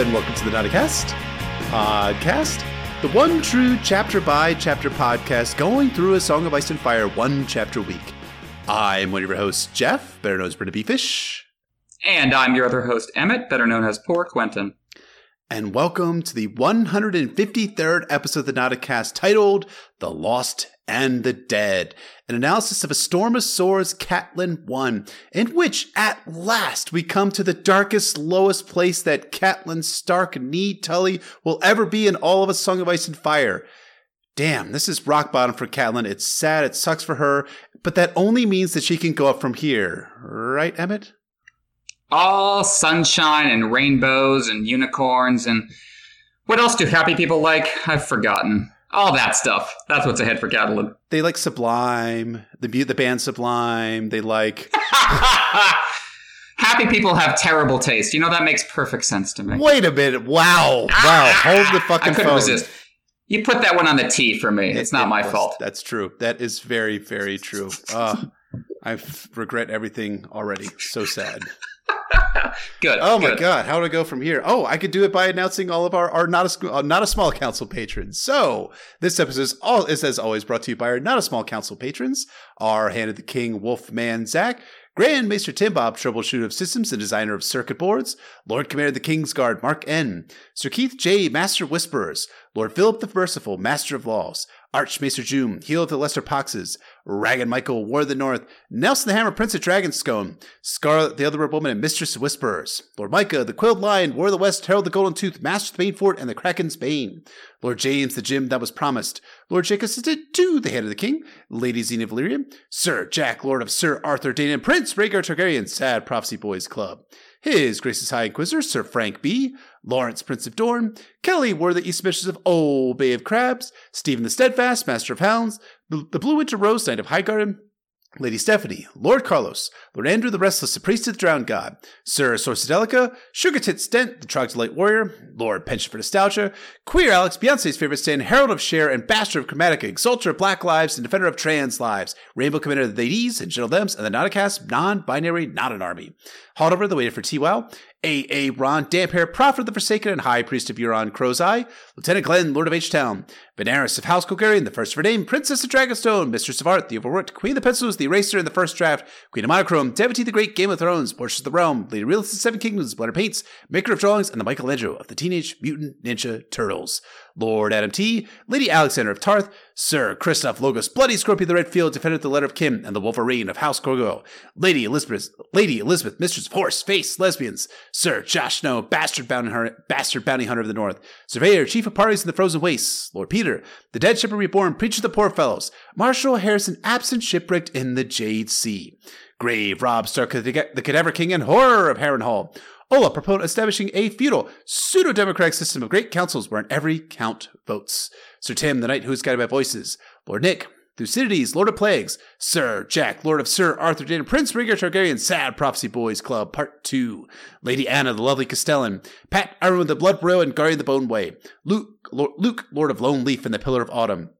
And welcome to the Nauticast podcast, the one true chapter by chapter podcast going through a Song of Ice and Fire one chapter a week. I'm one of your hosts, Jeff, better known as Britta B. Fish. And I'm your other host, Emmett, better known as Poor Quentin. And welcome to the 153rd episode of the Nauticast titled The Lost and the Dead, an analysis of A Storm of Swords Catelyn 1, in which at last we come to the darkest, lowest place that Catelyn Stark need Tully will ever be in all of A Song of Ice and Fire. Damn, this is rock bottom for Catelyn. It's sad, it sucks for her, but that only means that she can go up from here. Right, Emmett? All sunshine and rainbows and unicorns and what else do happy people like? I've forgotten. All that stuff. That's what's ahead for Catelyn. They like Sublime, the the band Sublime. They like. Happy people have terrible taste. You know that makes perfect sense to me. Wait a minute! Wow! Wow! Hold the fucking I couldn't phone. resist. You put that one on the T for me. It's It- not it my was- fault. That's true. That is very, very true. Uh, I regret everything already. So sad. Good. Oh my god, how do I go from here? Oh, I could do it by announcing all of our, our not a Sc- uh, not a small council patrons. So this episode is all is as always brought to you by our not a small council patrons: our Hand of the King, Wolfman Zach. Grand Maester Tim Bob, troubleshooter of systems and designer of circuit boards, Lord Commander of the King's Guard, Mark N., Sir Keith J., Master Whisperers, Lord Philip the Merciful, Master of Laws, Archmaester Joom, Heal of the Lesser Poxes, Ragged Michael, War of the North, Nelson the Hammer, Prince of Dragonscone, Scarlet the Other Woman, and Mistress of Whisperers, Lord Micah, the Quilled Lion, War of the West, Herald the Golden Tooth, Master of the Banefort, and the Kraken's Bane, Lord James, the Gym that was promised, Lord Jake assisted to the Hand of the King, Lady Xena of Sir Jack, Lord of Sir Arthur Dane, and Prince Rhaegar Targaryen, Sad Prophecy Boys Club. His Grace's High Inquisitor, Sir Frank B., Lawrence, Prince of Dorne, Kelly, of the East Mistress of Old Bay of Crabs, Stephen the Steadfast, Master of Hounds, the the Blue Winter Rose, Knight of Highgarden, Lady Stephanie, Lord Carlos, Lord Andrew the Restless, the Priest of the Drowned God, Sir Sorcedelica, Sugar Tit Stent, the Troglodyte Warrior, Lord Pension for Nostalgia, Queer Alex, Beyonce's favorite stand, Herald of Share, and Bastard of Chromatica, Exalter of Black Lives, and Defender of Trans Lives, Rainbow Commander of the Ladies and Gentle Thems, and the Nauticast, non-binary, not an army. Holdover, the waiter for T-Wow, A.A. Ron, Damphair, Prophet of the Forsaken, and High Priest of Euron, Crow's Eye, Lieutenant Glenn, Lord of H-Town, Benaris of House Golgarian, the first of her name, Princess of Dragonstone, Mistress of Art, the Overworked, Queen of the Pencils, the Eraser in the first draft, Queen of Monochrome, Devotee the Great, Game of Thrones, Portraits of the Realm, Lady Realist of Seven Kingdoms, Blender Paints, Maker of Drawings, and the Michelangelo of the Teenage Mutant Ninja Turtles. Lord Adam T, Lady Alexander of Tarth, Sir Christoph Logos, Bloody Scorpion of the Redfield, Defender of the Letter of Kim, and the Wolverine of House Gorgo, Lady Elizabeth, Lady Elizabeth, Mistress of Horse, Face, Lesbians, Sir Josh Snow, Bastard Bounty Hunter, Bastard Bounty Hunter of the North, Surveyor, Chief of Parties in the Frozen Wastes, Lord Peter, the Dead Shepherd Reborn, Preacher of the Poor Fellows, Marshal Harrison, absent shipwrecked in the Jade Sea, Grave Rob Stark, the the Cadaver King and Horror of Harrenhal, Ola proposed establishing a feudal, pseudo democratic system of great councils wherein every count votes. Sir Tim, the knight who is guided by voices. Lord Nick, Thucydides, Lord of Plagues. Sir Jack, Lord of Sir Arthur Dane, Prince Rhaegar Targaryen, Sad Prophecy Boys Club, Part 2. Lady Anna, the lovely Castellan. Pat Iron, the Blood Row and Guardian the Bone Way. Luke, Lord, Luke, Lord of Lone Leaf and the Pillar of Autumn.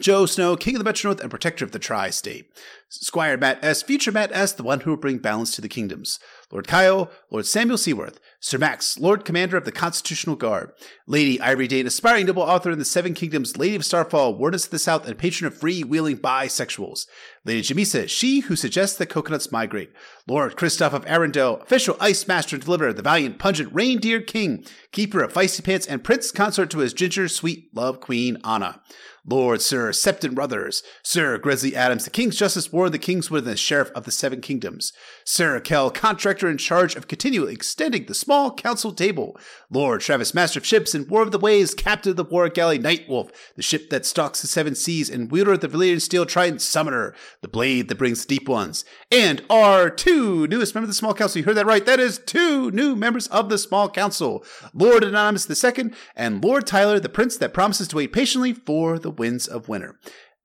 Joe Snow, King of the Metro North and Protector of the Tri State. Squire Matt S., future Matt S., the one who will bring balance to the kingdoms. Lord Kyle, Lord Samuel Seaworth, Sir Max, Lord Commander of the Constitutional Guard, Lady Ivory Dane, aspiring noble author in the Seven Kingdoms, Lady of Starfall, Wardess of the South, and patron of free-wheeling bisexuals. Lady Jamisa, she who suggests that coconuts migrate. Lord Christoph of Arundel, official ice master and deliverer, the valiant, pungent reindeer king, keeper of feisty pants, and prince consort to his ginger sweet love queen Anna. Lord Sir Septon Ruthers, Sir Grizzly Adams, the King's Justice Ward, the Kingswood, and the Sheriff of the Seven Kingdoms, Sir Kell, contractor in charge of continually extending the small council table, Lord Travis, Master of Ships and War of the Waves, Captain of the War Galley, Nightwolf, the ship that stalks the seven seas, and wielder of the Valyrian Steel Trident Summoner, the blade that brings the deep ones, and our two newest members of the Small Council. You heard that right. That is two new members of the Small Council, Lord Anonymous II and Lord Tyler, the prince that promises to wait patiently for the winds of winter.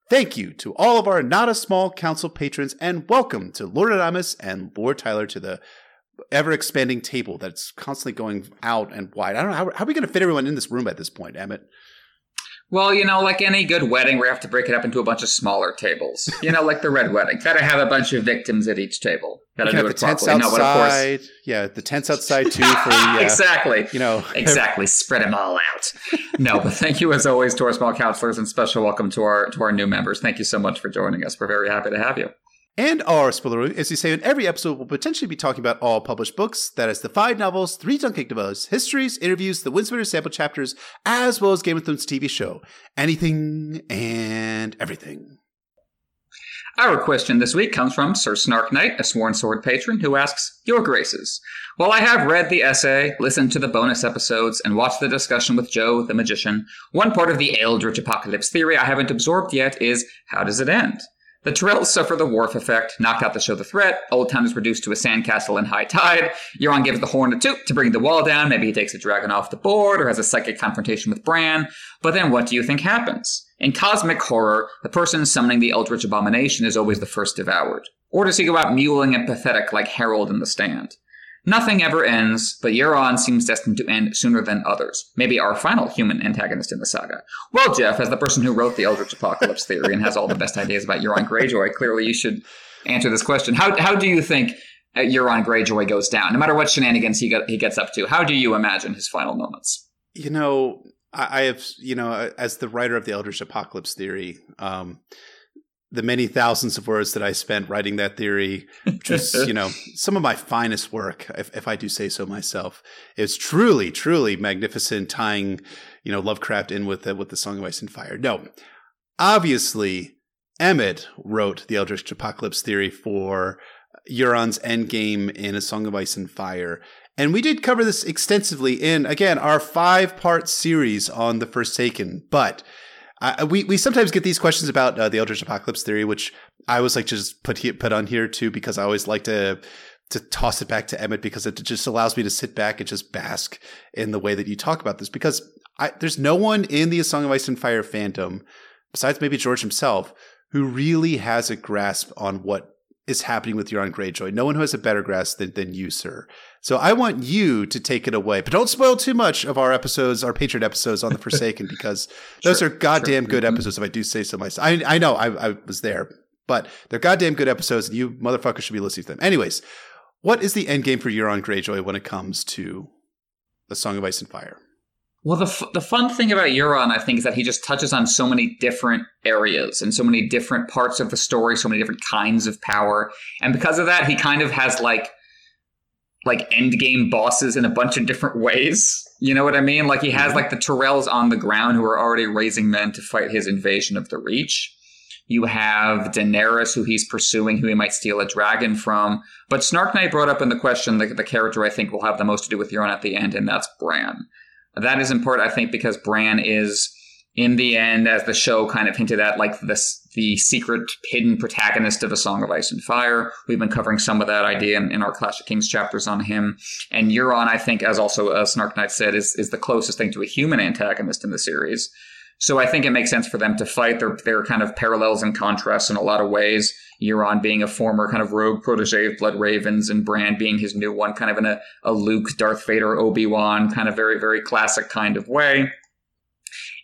Thank you to all of our Not a Small Council patrons, and welcome to Lord Anonymous and Lord Tyler to the ever expanding table that's constantly going out and wide. I don't know how, how are we going to fit everyone in this room at this point, Emmett? Well, you know, like any good wedding, we have to break it up into a bunch of smaller tables. You know, like the red wedding. Gotta have a bunch of victims at each table. Gotta do it properly. No, but of course. Yeah, the tents outside too for the uh, exactly. you know exactly spread them all out no but thank you as always to our small counselors and special welcome to our to our new members thank you so much for joining us we're very happy to have you And our spoiler review, as we say in every episode, we'll potentially be talking about all published books. That is the five novels, three Dunkin' Devos, histories, interviews, the Winspear sample chapters, as well as Game of Thrones TV show. Anything and everything. our question this week comes from Sir Snark Knight, a sworn sword patron, who asks, Your Graces, while I have read the essay, listened to the bonus episodes, and watched the discussion with Joe the magician, one part of the Eldritch Apocalypse theory I haven't absorbed yet is how does it end? The Tyrells suffer the Wharf effect, knocked out the show the threat, Old Town is reduced to a sandcastle in high tide, Euron gives the horn a toot to bring the wall down, maybe he takes a dragon off the board, or has a psychic confrontation with Bran, but then what do you think happens? In cosmic horror, the person summoning the Eldritch Abomination is always the first devoured. Or does he go out mewling and pathetic like Harold in the stand? Nothing ever ends, but Euron seems destined to end sooner than others. Maybe our final human antagonist in the saga. Well, Jeff, as the person who wrote the Eldritch Apocalypse theory and has all the best ideas about Euron Greyjoy, clearly you should answer this question. How, how do you think uh, Euron Greyjoy goes down? No matter what shenanigans he, get, he gets up to, how do you imagine his final moments? You know, I, I have, you know, as the writer of the Eldritch Apocalypse theory, um, the many thousands of words that I spent writing that theory, which was, you know, some of my finest work, if, if I do say so myself. It's truly, truly magnificent tying, you know, Lovecraft in with the, with the Song of Ice and Fire. No, obviously, Emmett wrote the Eldritch Apocalypse theory for Euron's endgame in A Song of Ice and Fire. And we did cover this extensively in, again, our five part series on The Forsaken. But uh, we, we sometimes get these questions about uh, the Eldritch Apocalypse theory, which I always like just put, he- put on here too, because I always like to to toss it back to Emmett because it just allows me to sit back and just bask in the way that you talk about this. Because I, there's no one in the A Song of Ice and Fire fandom, besides maybe George himself, who really has a grasp on what is happening with Euron Greyjoy. No one who has a better grasp than, than you, sir. So I want you to take it away, but don't spoil too much of our episodes, our Patreon episodes on the Forsaken, because those Sure, are goddamn sure. good Mhm. episodes. If I do say so myself, I, I know I, I was there, but they're goddamn good episodes, and you motherfuckers should be listening to them. Anyways, what is the end game for Euron Greyjoy when it comes to the Song of Ice and Fire? Well, the, f- the fun thing about Euron, I think, is that he just touches on so many different areas and so many different parts of the story, so many different kinds of power. And because of that, he kind of has like like endgame bosses in a bunch of different ways. You know what I mean? Like he has Mhm. like the Tyrells on the ground who are already raising men to fight his invasion of the Reach. You have Daenerys, who he's pursuing, who he might steal a dragon from. But Snark Knight brought up in the question the, the character I think will have the most to do with Euron at the end, and that's Bran. That is important, I think, because Bran is, in the end, as the show kind of hinted at, like the the secret hidden protagonist of A Song of Ice and Fire. We've been covering some of that idea in, in our Clash of Kings chapters on him. And Euron, I think, as also uh, Snark Knight said, is is the closest thing to a human antagonist in the series. So I think it makes sense for them to fight. They're, they're kind of parallels and contrasts in a lot of ways. Euron being a former kind of rogue protege of Blood Ravens, and Bran being his new one, kind of in a, a Luke, Darth Vader, Obi Wan, kind of very, very classic kind of way.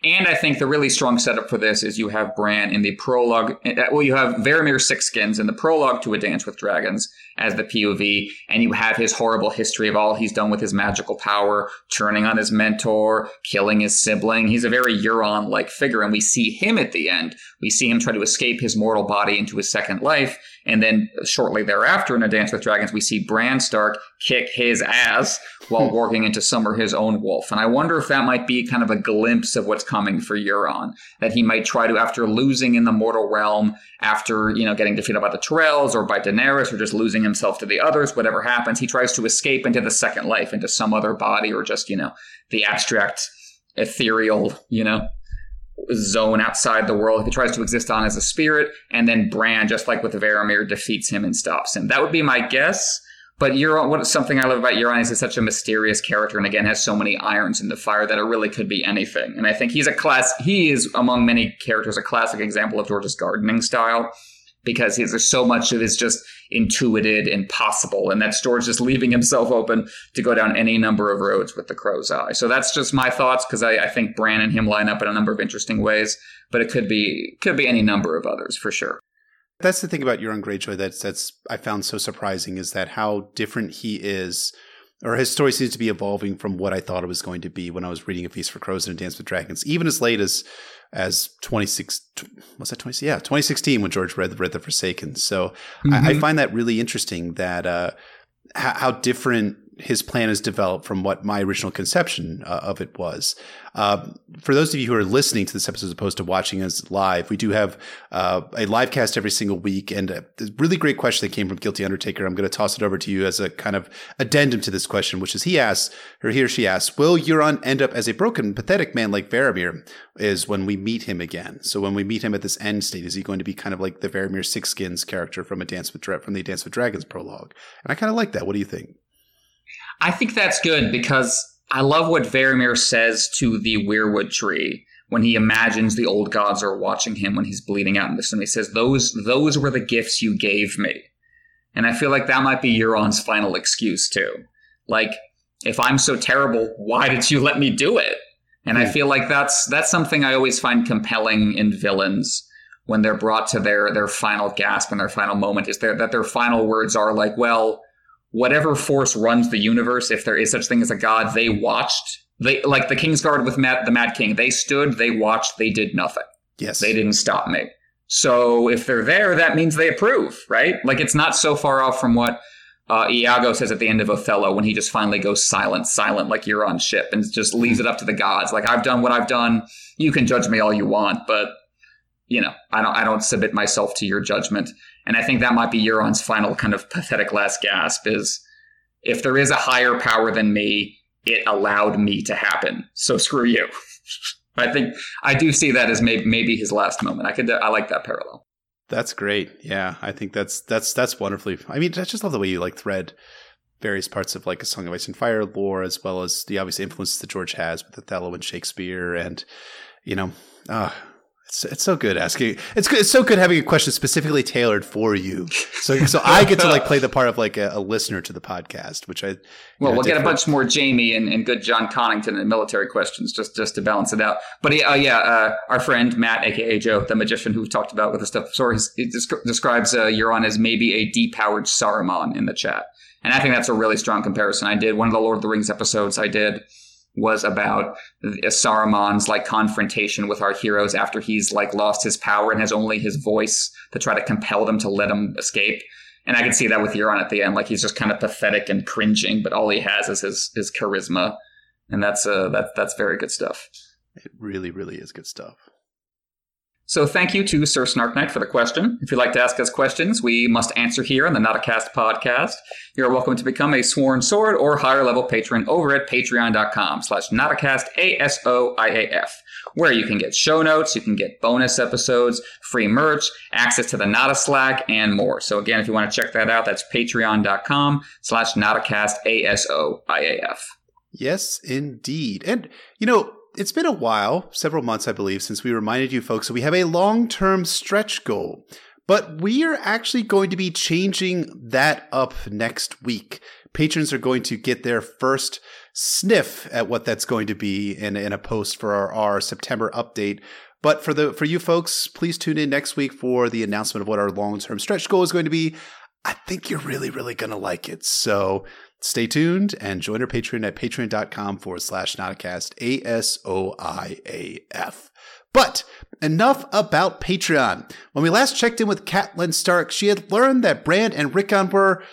And I think the really strong setup for this is you have Bran in the prologue. uh, Well, you have Varamir Sixskins in the prologue to A Dance with Dragons as the POV, and you have his horrible history of all he's done with his magical power, turning on his mentor, killing his sibling. He's a very Euron like figure, and we see him at the end. We see him try to escape his mortal body into his second life, and then shortly thereafter in A Dance with Dragons, we see Bran Stark kick his ass while hmm. walking into Summer his own wolf. And I wonder if that might be kind of a glimpse of what's coming for Euron. That he might try to, after losing in the mortal realm, after, you know, getting defeated by the Tyrells or by Daenerys or just losing himself to the others, whatever happens, he tries to escape into the second life, into some other body or just, you know, the abstract, ethereal, you know, zone outside the world. He tries to exist on as a spirit, and then Bran, just like with Varamir, defeats him and stops him. That would be my guess. But Euron, what something I love about Euron is he's such a mysterious character, and again has so many irons in the fire that it really could be anything. And I think he's a class. He is among many characters a classic example of George's gardening style. Because there's so much of it is just intuited and possible, and that's George just leaving himself open to go down any number of roads with the crow's eye. So that's just my thoughts because I, I, think Bran and him line up in a number of interesting ways, but it could be could be any number of others for sure. That's the thing about Euron Greyjoy that's that's I found so surprising is that how different he is or his story seems to be evolving from what I thought it was going to be when I was reading A Feast for Crows and A Dance with Dragons, even as late as as 26 was that 20 yeah 2016 when George read read the Forsaken. So mm-hmm. I, I, mm-hmm. find that really interesting that uh, how, how different his plan is developed from what my original conception uh, of it was. Uh, for those of you who are listening to this episode as opposed to watching us live, we do have uh, a live cast every single week. And a really great question that came from Guilty Undertaker. I'm going to toss it over to you as a kind of addendum to this question, which is he asks, or he or she asks, Will Euron end up as a broken, pathetic man like Varamir is when we meet him again? So when we meet him at this end state, is he going to be kind of like the Varamir Sixskins character from a Dance with Dra- from the Dance with Dragons prologue? And I kind of like that. What do you think? I think that's good because I love what Varamir says to the weirwood tree when he imagines the old gods are watching him when he's bleeding out in this. And he says, "Those, those were the gifts you gave me." And I feel like that might be Euron's final excuse too. Like, if I'm so terrible, why did you let me do it? And I hmm. feel like that's that's something I always find compelling in villains when they're brought to their their final gasp and their final moment is there that their final words are like, well, whatever force runs the universe, if there is such thing as a god, they watched. They like the Kingsguard with Matt, the Mad King. They stood, they watched, they did nothing. Yes, they didn't stop me. So if they're there, that means they approve, right? Like it's not so far off from what uh, Iago says at the end of Othello when he just finally goes silent, silent like you're on ship, and just leaves it up to the gods. Like I've done what I've done. You can judge me all you want, but you know I don't I don't submit myself to your judgment. And I think that might be Euron's final kind of pathetic last gasp is if there is a higher power than me, it allowed me to happen. So screw you. I think I do see that as maybe maybe his last moment. I could I like that parallel. That's great. Yeah, I think that's that's that's wonderfully. I mean, I just love the way you like thread various parts of like a Song of Ice and Fire lore, as well as the obvious influences that George has with Othello and Shakespeare, and you know, uh, it's, it's so good asking. It's good. It's so good having a question specifically tailored for you. So so I get to like play the part of like a, a listener to the podcast, which I well, know, we'll get a bunch more Jaime and, and good Jon Connington and military questions just just to balance it out. But uh, yeah, uh, our friend Matt, aka Joe, the magician who we've talked about with the stuff, sorry, he describes uh, Euron as maybe a depowered Saruman in the chat, and I think that's a really strong comparison. I did one of the Lord of the Rings episodes. I did was about Saruman's like confrontation with our heroes after he's like lost his power and has only his voice to try to compel them to let him escape. And I can see that with Euron at the end, like he's just kind of pathetic and cringing, but all he has is his his charisma, and that's uh that that's very good stuff. It really, really is good stuff. So thank you to Sir Snark for the question. If you'd like to ask us questions, we must answer here on the Notacast podcast. You're welcome to become a sworn sword or higher level patron over at patreon.com slash Notacast A-S-O-I-A-F, where you can get show notes, you can get bonus episodes, free merch, access to the Nota Slack, and more. So again, if you want to check that out, that's patreon.com slash Notacast A-S-O-I-A-F. Yes, indeed. And, you know, it's been a while, several months, I believe, since we reminded you folks that we have a long term stretch goal. But we are actually going to be changing that up next week. Patrons are going to get their first sniff at what that's going to be in, in a post for our, our September update. But for the for you folks, please tune in next week for the announcement of what our long term stretch goal is going to be. I think you're really, really going to like it. So Stay tuned and join our Patreon at patreon.com forward slash Notacast, A S O I A F. But enough about Patreon. When we last checked in with Catelyn Stark, she had learned that Brand and Rickon were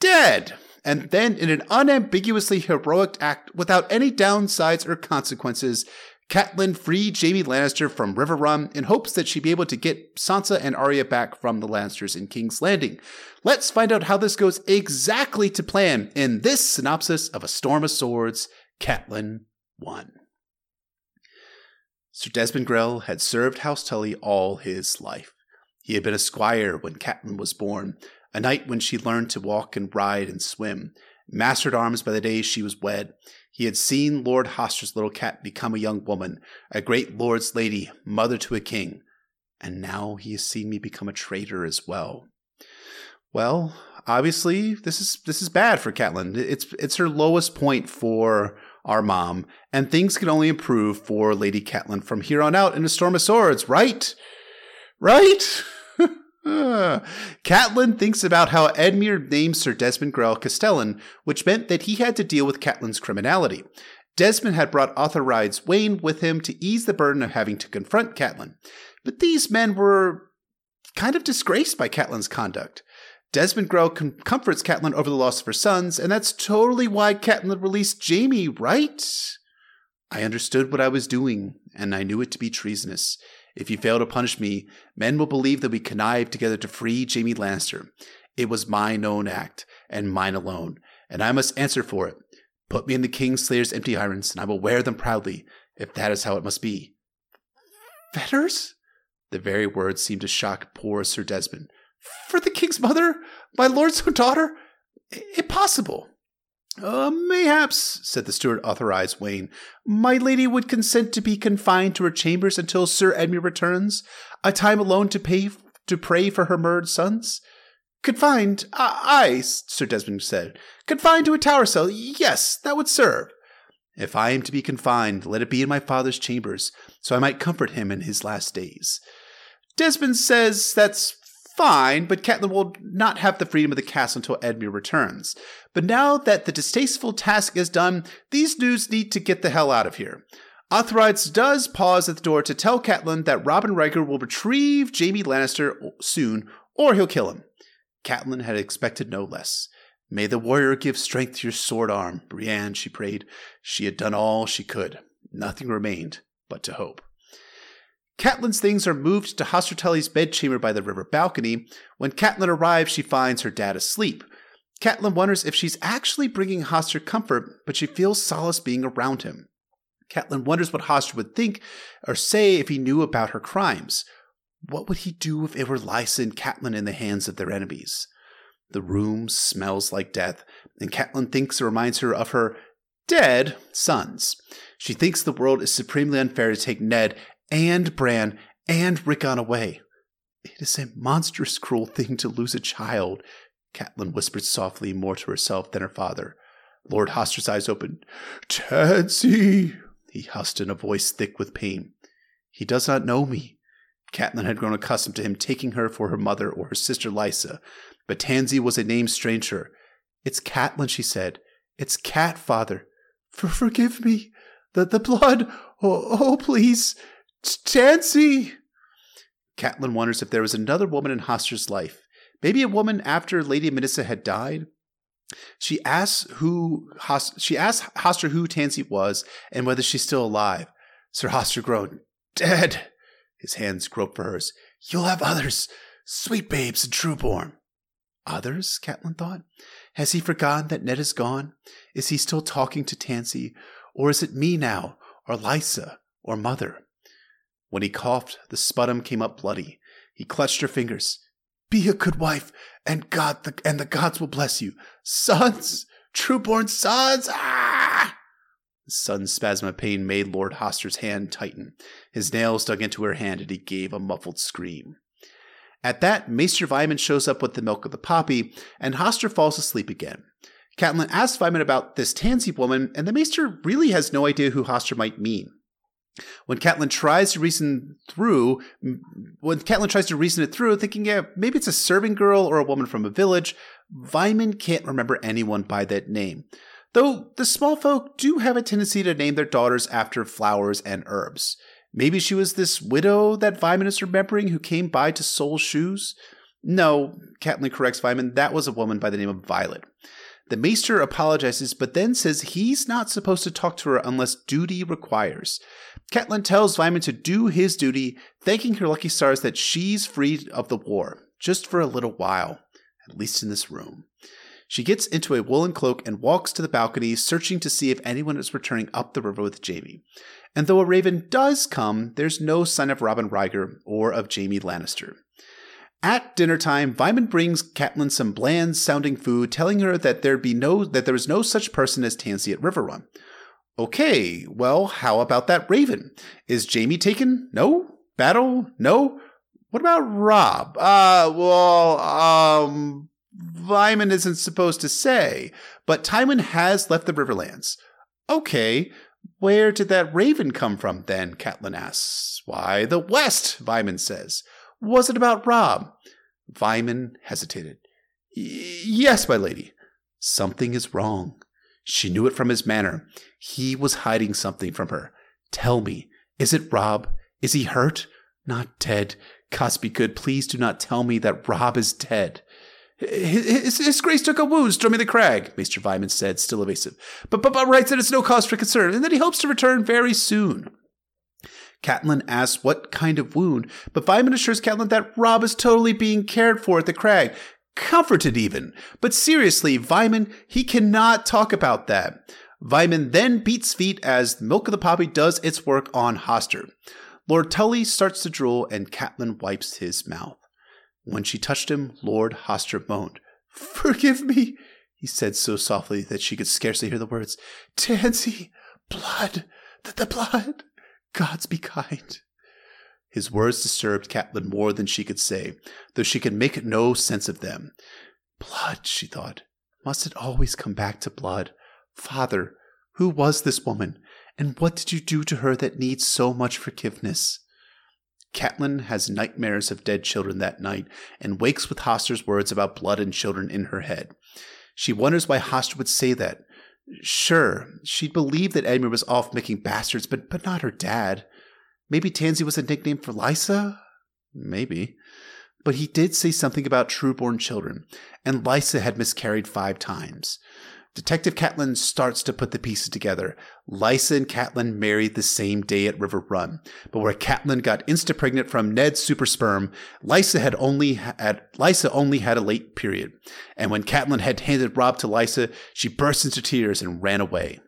dead. And then, in an unambiguously heroic act without any downsides or consequences, Catelyn freed Jaime Lannister from Riverrun in hopes that she'd be able to get Sansa and Arya back from the Lannisters in King's Landing. Let's find out how this goes exactly to plan in this synopsis of A Storm of Swords, Catelyn 1. Sir Desmond Grell had served House Tully all his life. He had been a squire when Catelyn was born, a knight when she learned to walk and ride and swim, mastered arms by the day she was wed. He had seen Lord Hoster's little cat become a young woman, a great lord's lady, mother to a king. and now he has seen me become a traitor as well. Well, obviously, this is this is bad for Catelyn. It's it's her lowest point for our mom, and things can only improve for Lady Catelyn from here on out in a Storm of Swords, right? Right? Catelyn thinks about how Edmure named Sir Desmond Grell Castellan, which meant that he had to deal with Catelyn's criminality. Desmond had brought Arthur Rides Wayne with him to ease the burden of having to confront Catelyn. But these men were kind of disgraced by Catelyn's conduct. Desmond Grell com- comforts Catelyn over the loss of her sons, and that's totally why Catelyn released Jaime, right? I understood what I was doing, and I knew it to be treasonous. If you fail to punish me, men will believe that we connived together to free Jaime Lannister. It was mine own act, and mine alone, and I must answer for it. Put me in the King's Slayer's empty irons, and I will wear them proudly, if that is how it must be. Fetters? The very words seemed to shock poor Sir Desmond. For the king's mother? My lord's daughter? Impossible. Uh, mayhaps, said the steward authorized Wayne, my lady would consent to be confined to her chambers until Sir Edmure returns, a time alone to pay to pray for her murdered sons. Confined, aye, Sir Desmond said. Confined to a tower cell, yes, that would serve. If I am to be confined, let it be in my father's chambers, so I might comfort him in his last days. Desmond says that's fine, but Catelyn will not have the freedom of the castle until Edmure returns. But now that the distasteful task is done, these news need to get the hell out of here. Arthurides does pause at the door to tell Catelyn that Robin Ryger will retrieve Jaime Lannister soon, or he'll kill him. Catelyn had expected no less. May the warrior give strength to your sword arm, Brienne, she prayed. She had done all she could. Nothing remained but to hope. Catelyn's things are moved to Hoster Tully's bedchamber by the river balcony. When Catelyn arrives, she finds her dad asleep. Catelyn wonders if she's actually bringing Hoster comfort, but she feels solace being around him. Catelyn wonders what Hoster would think or say if he knew about her crimes. What would he do if it were Lysa and Catelyn in the hands of their enemies? The room smells like death, and Catelyn thinks it reminds her of her dead sons. She thinks the world is supremely unfair to take Ned and Bran and Rickon away. It is a monstrous cruel thing to lose a child, Catelyn whispered softly more to herself than her father. Lord Hoster's eyes opened. Tansy, he husked in a voice thick with pain. He does not know me. Catelyn had grown accustomed to him taking her for her mother or her sister Lysa, but Tansy was a name strange to her. It's Catelyn, she said. It's Cat, father. For forgive me. The the blood. Oh, oh please. Tansy! Catelyn wonders if there was another woman in Hoster's life, maybe a woman after Lady Minisa had died. She asks who she asks Hoster who Tansy was and whether she's still alive. Sir Hoster groaned, "Dead." His hands groped for hers. "You'll have others, sweet babes and trueborn." Others? Catelyn thought. Has he forgotten that Ned is gone? Is he still talking to Tansy, or is it me now, or Lysa, or Mother? When he coughed, the sputum came up bloody. He clutched her fingers. Be a good wife, and God the, and the gods will bless you. Sons, trueborn sons! Ah! The sudden spasm of pain made Lord Hoster's hand tighten. His nails dug into her hand, and he gave a muffled scream. At that, Maester Vyman shows up with the milk of the poppy, and Hoster falls asleep again. Catelyn asks Vyman about this Tansy woman, and the Maester really has no idea who Hoster might mean. When Catelyn tries to reason through, when Catelyn tries to reason it through, thinking, yeah, maybe it's a serving girl or a woman from a village, Vyman can't remember anyone by that name. Though the small folk do have a tendency to name their daughters after flowers and herbs. Maybe she was this widow that Vyman is remembering who came by to sole shoes? No, Catelyn corrects Vyman, that was a woman by the name of Violet. The maester apologizes, but then says he's not supposed to talk to her unless duty requires. Catelyn tells Vyman to do his duty, thanking her lucky stars that she's free of the war, just for a little while, at least in this room. She gets into a woolen cloak and walks to the balcony, searching to see if anyone is returning up the river with Jaime. And though a raven does come, there's no sign of Robin Ryger or of Jaime Lannister. At dinner time, Vyman brings Catelyn some bland sounding food, telling her that there be no that there is no such person as Tansy at Riverrun. Okay, well, how about that raven? Is Jaime taken? No? Battle? No? What about Robb? Uh, well, um, Vyman isn't supposed to say, but Tywin has left the Riverlands. Okay, where did that raven come from then? Catelyn asks. Why, the West, Vyman says. Was it about Robb? Vyman hesitated. Yes, my lady. Something is wrong. She knew it from his manner. He was hiding something from her. Tell me, is it Robb? Is he hurt? Not dead. Cosby good, please do not tell me that Robb is dead. His, his, grace took a wound storming the crag, Maester Vyman said, still evasive, but, but, but writes that it's no cause for concern and that he hopes to return very soon. Catelyn asks what kind of wound, but Vyman assures Catelyn that Robb is totally being cared for at the crag, comforted even. But seriously, Vyman, he cannot talk about that. Vyman then beats feet as Milk of the Poppy does its work on Hoster. Lord Tully starts to drool and Catelyn wipes his mouth. When she touched him, Lord Hoster moaned. Forgive me, he said so softly that she could scarcely hear the words. Tansy, blood, the, the blood. Gods be kind. His words disturbed Catelyn more than she could say, though she could make no sense of them. Blood, she thought. Must it always come back to blood? Father, who was this woman, and what did you do to her that needs so much forgiveness? Catelyn has nightmares of dead children that night and wakes with Hoster's words about blood and children in her head. She wonders why Hoster would say that. Sure, she'd believe that Edmure was off making bastards, but but not her dad. Maybe Tansy was a nickname for Lysa? Maybe. But he did say something about trueborn children, and Lysa had miscarried five times. Detective Catelyn starts to put the pieces together. Lysa and Catelyn married the same day at Riverrun, but where Catelyn got insta pregnant from Ned's super sperm, Lysa had only had Lysa only had a late period. And when Catelyn had handed Robb to Lysa, she burst into tears and ran away.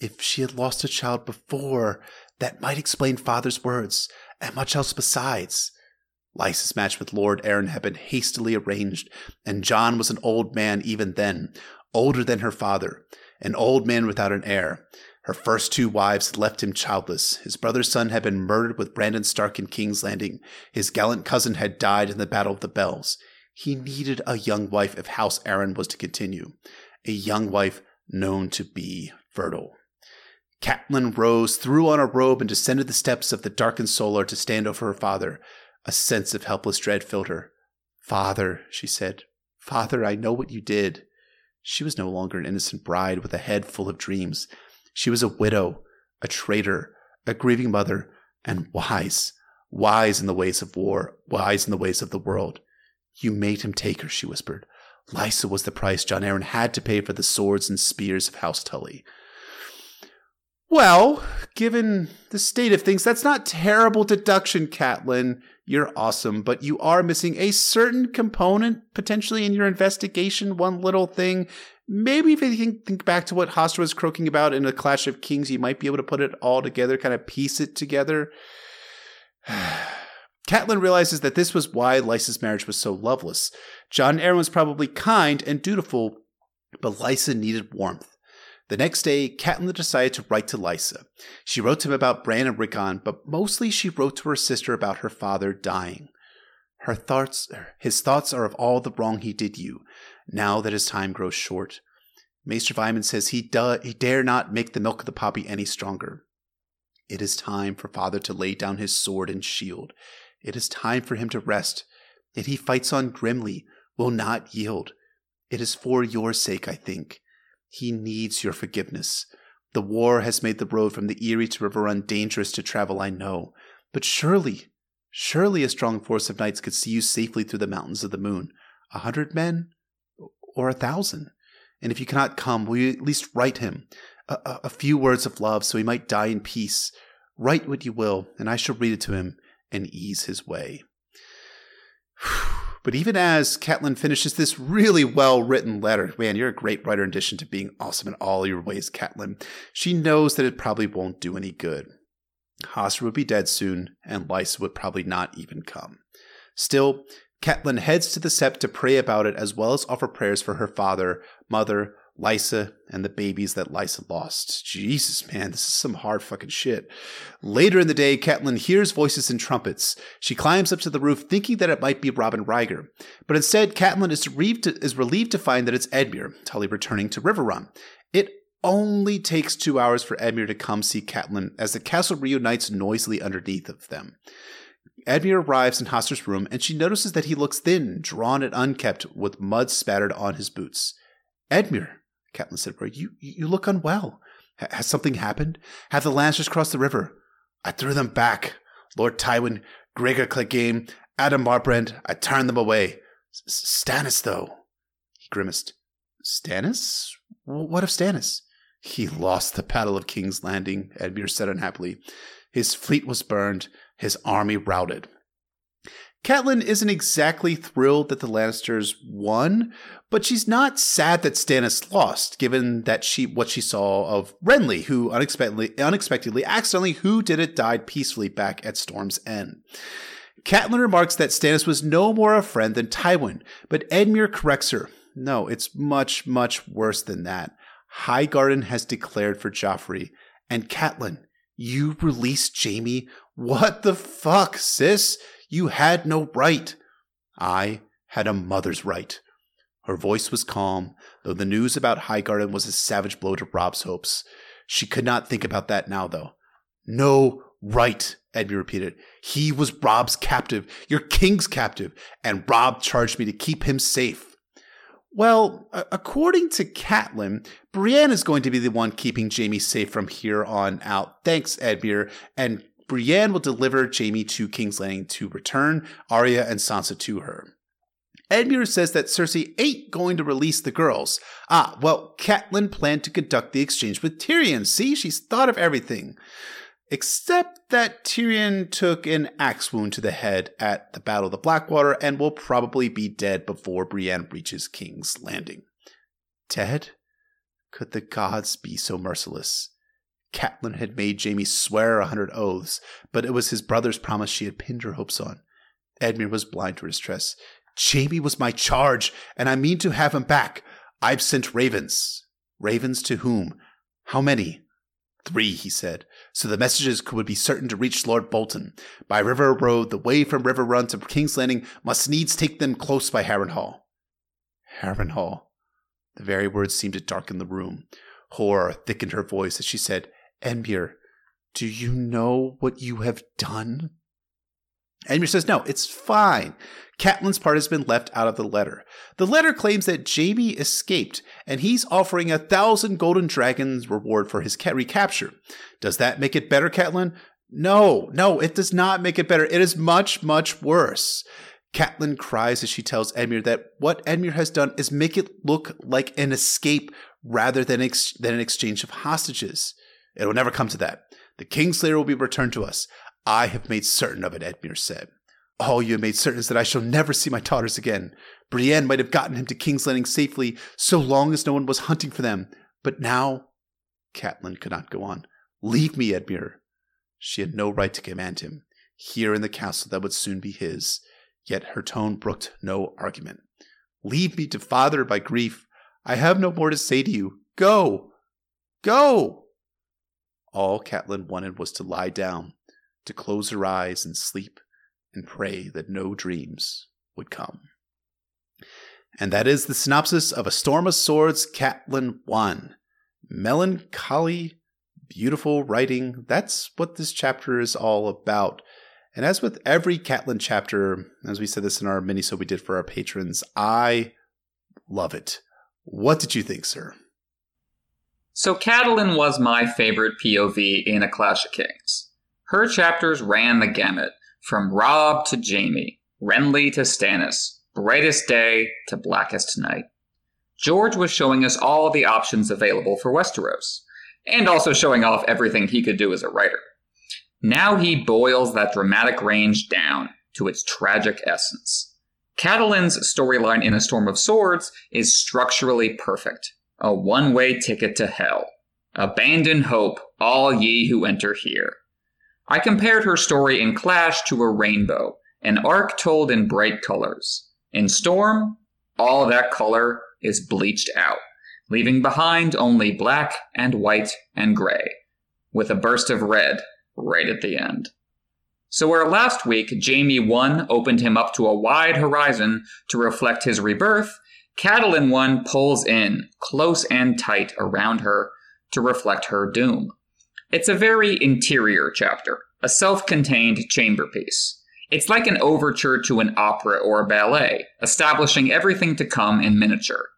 If she had lost a child before, that might explain father's words, and much else besides. Lysa's match with Lord Arryn had been hastily arranged, and Jon was an old man even then, older than her father, an old man without an heir. Her first two wives had left him childless. His brother's son had been murdered with Brandon Stark in King's Landing. His gallant cousin had died in the Battle of the Bells. He needed a young wife if House Arryn was to continue, a young wife known to be fertile. Catelyn rose, threw on a robe, and descended the steps of the darkened solar to stand over her father. A sense of helpless dread filled her. Father, she said, Father, I know what you did. She was no longer an innocent bride with a head full of dreams. She was a widow, a traitor, a grieving mother, and wise, wise in the ways of war, wise in the ways of the world. You made him take her, she whispered. Lysa was the price Jon Arryn had to pay for the swords and spears of House Tully. Well, given the state of things, that's not terrible deduction, Catelyn. You're awesome, but you are missing a certain component potentially in your investigation. One little thing. Maybe if you think, think back to what Hoster was croaking about in the Clash of Kings, you might be able to put it all together, kind of piece it together. Catelyn realizes that this was why Lysa's marriage was so loveless. Jon Arryn was probably kind and dutiful, but Lysa needed warmth. The next day, Catelyn decided to write to Lysa. She wrote to him about Bran and Rickon, but mostly she wrote to her sister about her father dying. Her thoughts, his thoughts are of all the wrong he did you, now that his time grows short. Maester Vyman says he, do, he dare not make the milk of the poppy any stronger. It is time for father to lay down his sword and shield. It is time for him to rest. Yet he fights on grimly, will not yield. It is for your sake, I think. He needs your forgiveness. The war has made the road from the Eyrie to Riverrun dangerous to travel, I know. But surely, surely a strong force of knights could see you safely through the mountains of the moon. A hundred men? Or a thousand? And if you cannot come, will you at least write him a, a, a few words of love so he might die in peace? Write what you will, and I shall read it to him and ease his way. But even as Catelyn finishes this really well written letter, man, you're a great writer in addition to being awesome in all your ways, Catelyn. She knows that it probably won't do any good. Hoster would be dead soon, and Lysa would probably not even come. Still, Catelyn heads to the sept to pray about it as well as offer prayers for her father, mother, Lysa and the babies that Lysa lost. Jesus, man, this is some hard fucking shit. Later in the day, Catelyn hears voices and trumpets. She climbs up to the roof thinking that it might be Robin Ryger. But instead, Catelyn is relieved to, is relieved to find that it's Edmure, Tully returning to Riverrun. It only takes two hours for Edmure to come see Catelyn as the castle reunites noisily underneath of them. Edmure arrives in Hoster's room and she notices that he looks thin, drawn and unkempt, with mud spattered on his boots. Edmure, Catelyn said, you, you look unwell. H- has something happened? Have the Lancers crossed the river? I threw them back. Lord Tywin, Gregor Clegane, Adam Marbrand, I turned them away. Stannis, though. He grimaced. Stannis? What of Stannis? He lost the Battle of King's Landing, Edmure said unhappily. His fleet was burned, his army routed. Catelyn isn't exactly thrilled that the Lannisters won, but she's not sad that Stannis lost, given that she what she saw of Renly, who unexpectedly, unexpectedly, accidentally, who did it, died peacefully back at Storm's End. Catelyn remarks that Stannis was no more a friend than Tywin, but Edmure corrects her. No, it's much, much worse than that. Highgarden has declared for Joffrey, and Catelyn, you released Jaime? What the fuck, sis? You had no right. I had a mother's right. Her voice was calm, though the news about Highgarden was a savage blow to Robb's hopes. She could not think about that now, though. No right, Edmure repeated. He was Robb's captive, your king's captive, and Robb charged me to keep him safe. Well, according to Catelyn, Brienne is going to be the one keeping Jaime safe from here on out. Thanks, Edmure, and Brienne will deliver Jaime to King's Landing to return Arya and Sansa to her. Edmure says that Cersei ain't going to release the girls. Ah, well, Catelyn planned to conduct the exchange with Tyrion. See, she's thought of everything. Except that Tyrion took an axe wound to the head at the Battle of the Blackwater and will probably be dead before Brienne reaches King's Landing. Dead? Could the gods be so merciless? Catelyn had made Jaime swear a hundred oaths, but it was his brother's promise she had pinned her hopes on. Edmure was blind to her distress. Jaime was my charge, and I mean to have him back. I've sent ravens. Ravens to whom? How many? Three, he said, so the messages would be certain to reach Lord Bolton. By River Road, the way from Riverrun to King's Landing must needs take them close by Harrenhal. Harrenhal. The very words seemed to darken the room. Horror thickened her voice as she said, Edmure, do you know what you have done? Edmure says, no, it's fine. Catelyn's part has been left out of the letter. The letter claims that Jaime escaped, and he's offering a thousand golden dragons reward for his recapture. Does that make it better, Catelyn? No, no, it does not make it better. It is much, much worse. Catelyn cries as she tells Edmure that what Edmure has done is make it look like an escape rather than, ex- than an exchange of hostages. It will never come to that. The Kingslayer will be returned to us. I have made certain of it, Edmure said. All you have made certain is that I shall never see my daughters again. Brienne might have gotten him to King's Landing safely so long as no one was hunting for them. But now, Catelyn could not go on. Leave me, Edmure. She had no right to command him, here in the castle that would soon be his, yet her tone brooked no argument. Leave me to father by grief. I have no more to say to you. Go! Go! All Catelyn wanted was to lie down, to close her eyes and sleep, and pray that no dreams would come. And that is the synopsis of A Storm of Swords, Catelyn 1. Melancholy, beautiful writing. That's what this chapter is all about. And as with every Catelyn chapter, as we said this in our mini so we did for our patrons, I love it. What did you think, sir? So Catelyn was my favorite POV in A Clash of Kings. Her chapters ran the gamut, from Robb to Jaime, Renly to Stannis, brightest day to blackest night. George was showing us all the options available for Westeros, and also showing off everything he could do as a writer. Now he boils that dramatic range down to its tragic essence. Catelyn's storyline in A Storm of Swords is structurally perfect, a one way ticket to hell. Abandon hope, all ye who enter here. I compared her story in Clash to a rainbow, an arc told in bright colors. In Storm, all that color is bleached out. leaving behind only black and white and gray, with a burst of red right at the end. So, where last week Jaime 1 opened him up to a wide horizon to reflect his rebirth, Catelyn 1 pulls in, close and tight around her, to reflect her doom. It's a very interior chapter, a self contained chamber piece. It's like an overture to an opera or a ballet, establishing everything to come in miniature.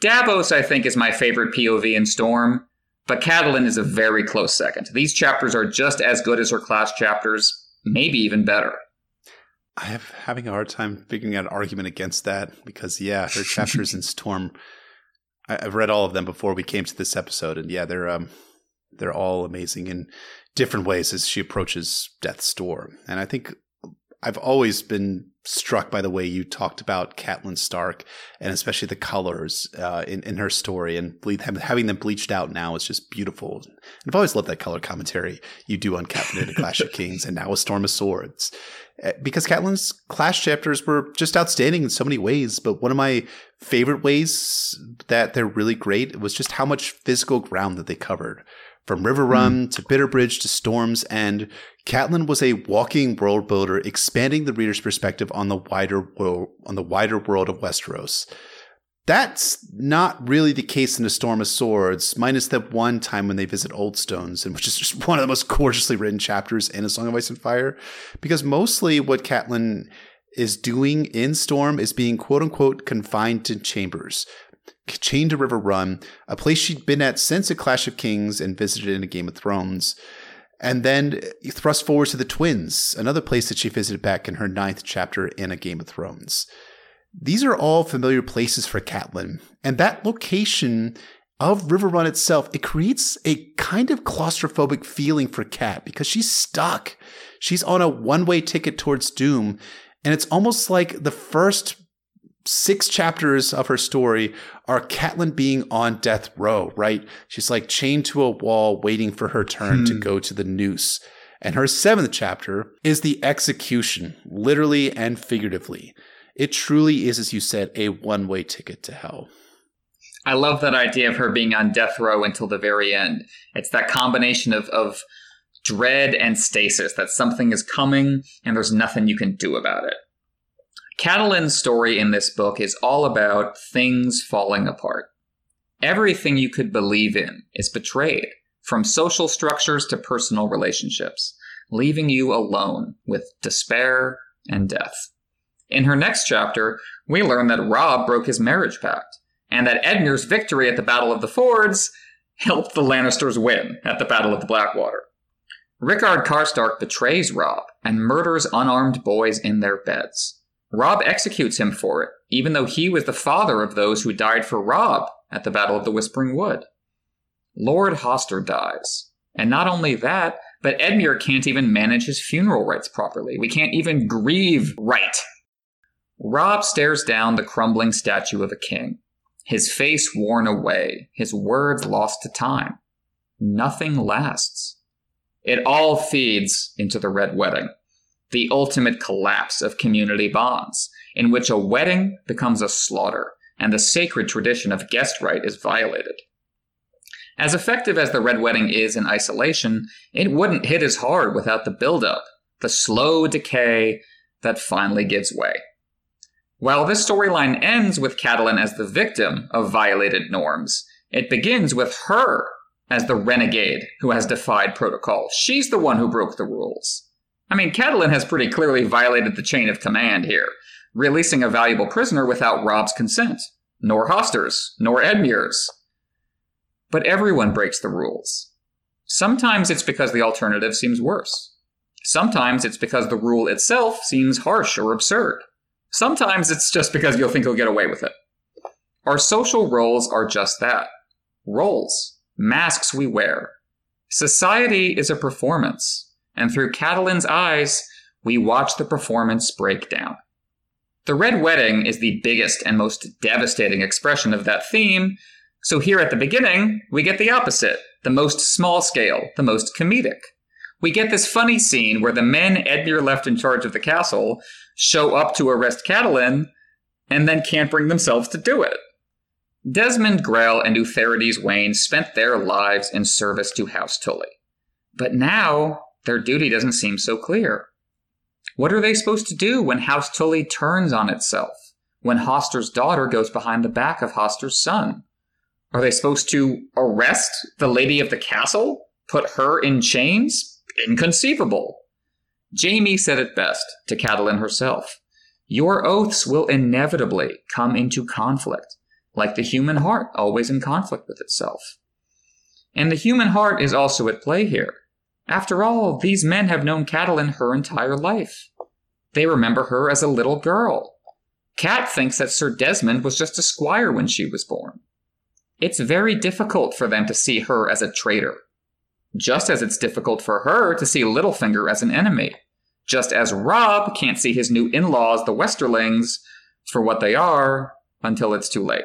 Davos, I think, is my favorite POV in Storm, but Catelyn is a very close second. These chapters are just as good as her Clash chapters, maybe even better. I am having a hard time figuring out an argument against that because, yeah, her chapters in Storm, I, have read all of them before we came to this episode, and yeah, they're um, they're all amazing in different ways as she approaches death's door. And I think I've always been struck by the way you talked about Catelyn Stark and especially the colors uh, in in her story and ble- having them bleached out now is just beautiful. And I've always loved that color commentary you do on Catelyn and Clash of Kings and now a Storm of Swords uh, because Catelyn's Clash chapters were just outstanding in so many ways. But one of my favorite ways that they're really great was just how much physical ground that they covered from Riverrun mm. to Bitterbridge to Storm's End, Catelyn was a walking world builder, expanding the reader's perspective on the wider world, on the wider world of Westeros. That's not really the case in A Storm of Swords, minus that one time when they visit Oldstones, and which is just one of the most gorgeously written chapters in A Song of Ice and Fire. Because mostly what Catelyn is doing in Storm is being quote unquote confined to chambers, chained to Riverrun, a place she'd been at since A Clash of Kings and visited in A Game of Thrones. And then eh, thrust forward to the Twins, another place that she visited back in her ninth chapter in A Game of Thrones. These are all familiar places for Catelyn, and that location of Riverrun itself, it creates a kind of claustrophobic feeling for Cat because she's stuck. She's on a one-way ticket towards doom, and it's almost like the first six chapters of her story are Catelyn being on death row, right? She's like chained to a wall, waiting for her turn hmm. to go to the noose. And her seventh chapter is the execution, literally and figuratively. It truly is, as you said, a one way ticket to hell. I love that idea of her being on death row until the very end. It's that combination of, of dread and stasis that something is coming and there's nothing you can do about it. Catelyn's story in this book is all about things falling apart. Everything you could believe in is betrayed, from social structures to personal relationships, leaving you alone with despair and death. In her next chapter, we learn that Robb broke his marriage pact, and that Edmure's victory at the Battle of the Fords helped the Lannisters win at the Battle of the Blackwater. Rickard Karstark betrays Robb and murders unarmed boys in their beds. Robb executes him for it, even though he was the father of those who died for Robb at the Battle of the Whispering Wood. Lord Hoster dies. And not only that, but Edmure can't even manage his funeral rites properly. We can't even grieve right. Robb stares down the crumbling statue of a king, his face worn away, his words lost to time. Nothing lasts. It all feeds into the Red Wedding the ultimate collapse of community bonds, in which a wedding becomes a slaughter and the sacred tradition of guest right is violated. As effective as the Red Wedding is in isolation, it wouldn't hit as hard without the buildup, the slow decay that finally gives way. While this storyline ends with Catelyn as the victim of violated norms, it begins with her as the renegade who has defied protocol. She's the one who broke the rules. I mean, Catelyn has pretty clearly violated the chain of command here, releasing a valuable prisoner without Robb's consent, nor Hoster's, nor Edmure's. But everyone breaks the rules. Sometimes it's because the alternative seems worse. Sometimes it's because the rule itself seems harsh or absurd. Sometimes it's just because you'll think you'll get away with it. Our social roles are just that roles, masks we wear. Society is a performance and through Catelyn's eyes, we watch the performance break down. The Red Wedding is the biggest and most devastating expression of that theme, so here at the beginning, we get the opposite the most small scale, the most comedic. We get this funny scene where the men Edmure left in charge of the castle show up to arrest Catelyn and then can't bring themselves to do it. Desmond Grell and Utherydes Wayn spent their lives in service to House Tully. But now their duty doesn't seem so clear. What are they supposed to do when House Tully turns on itself? When Hoster's daughter goes behind the back of Hoster's son? Are they supposed to arrest the lady of the castle? Put her in chains? Inconceivable. Jaime said it best to Catelyn herself. Your oaths will inevitably come into conflict, like the human heart always in conflict with itself. And the human heart is also at play here. After all, these men have known Catelyn her entire life. They remember her as a little girl. Cat thinks that Sir Desmond was just a squire when she was born. It's very difficult for them to see her as a traitor. Just as it's difficult for her to see Littlefinger as an enemy. Just as Robb can't see his new in laws, the Westerlings, for what they are until it's too late.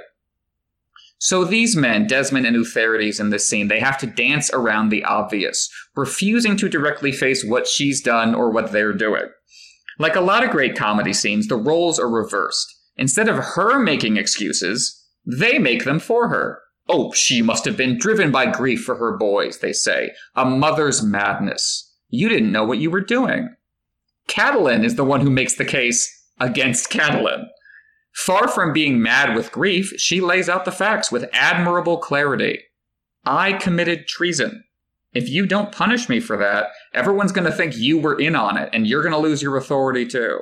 So these men, Desmond and Utherydes in this scene, they have to dance around the obvious, refusing to directly face what she's done or what they're doing. Like a lot of great comedy scenes, the roles are reversed. Instead of her making excuses, they make them for her. Oh, she must have been driven by grief for her boys, they say. A mother's madness. You didn't know what you were doing. Catelyn is the one who makes the case against Catelyn. Far from being mad with grief, she lays out the facts with admirable clarity. I committed treason. If you don't punish me for that, everyone's going to think you were in on it, and you're going to lose your authority too.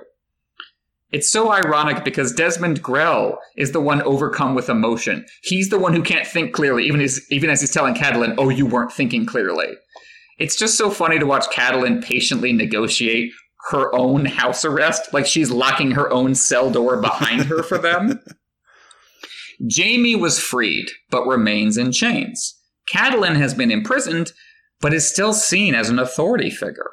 It's so ironic because Desmond Grell is the one overcome with emotion. He's the one who can't think clearly, even as even as he's telling Catelyn, "Oh, you weren't thinking clearly." It's just so funny to watch Catelyn patiently negotiate her own house arrest, like she's locking her own cell door behind her for them. Jaime was freed, but remains in chains. Catelyn has been imprisoned, but is still seen as an authority figure.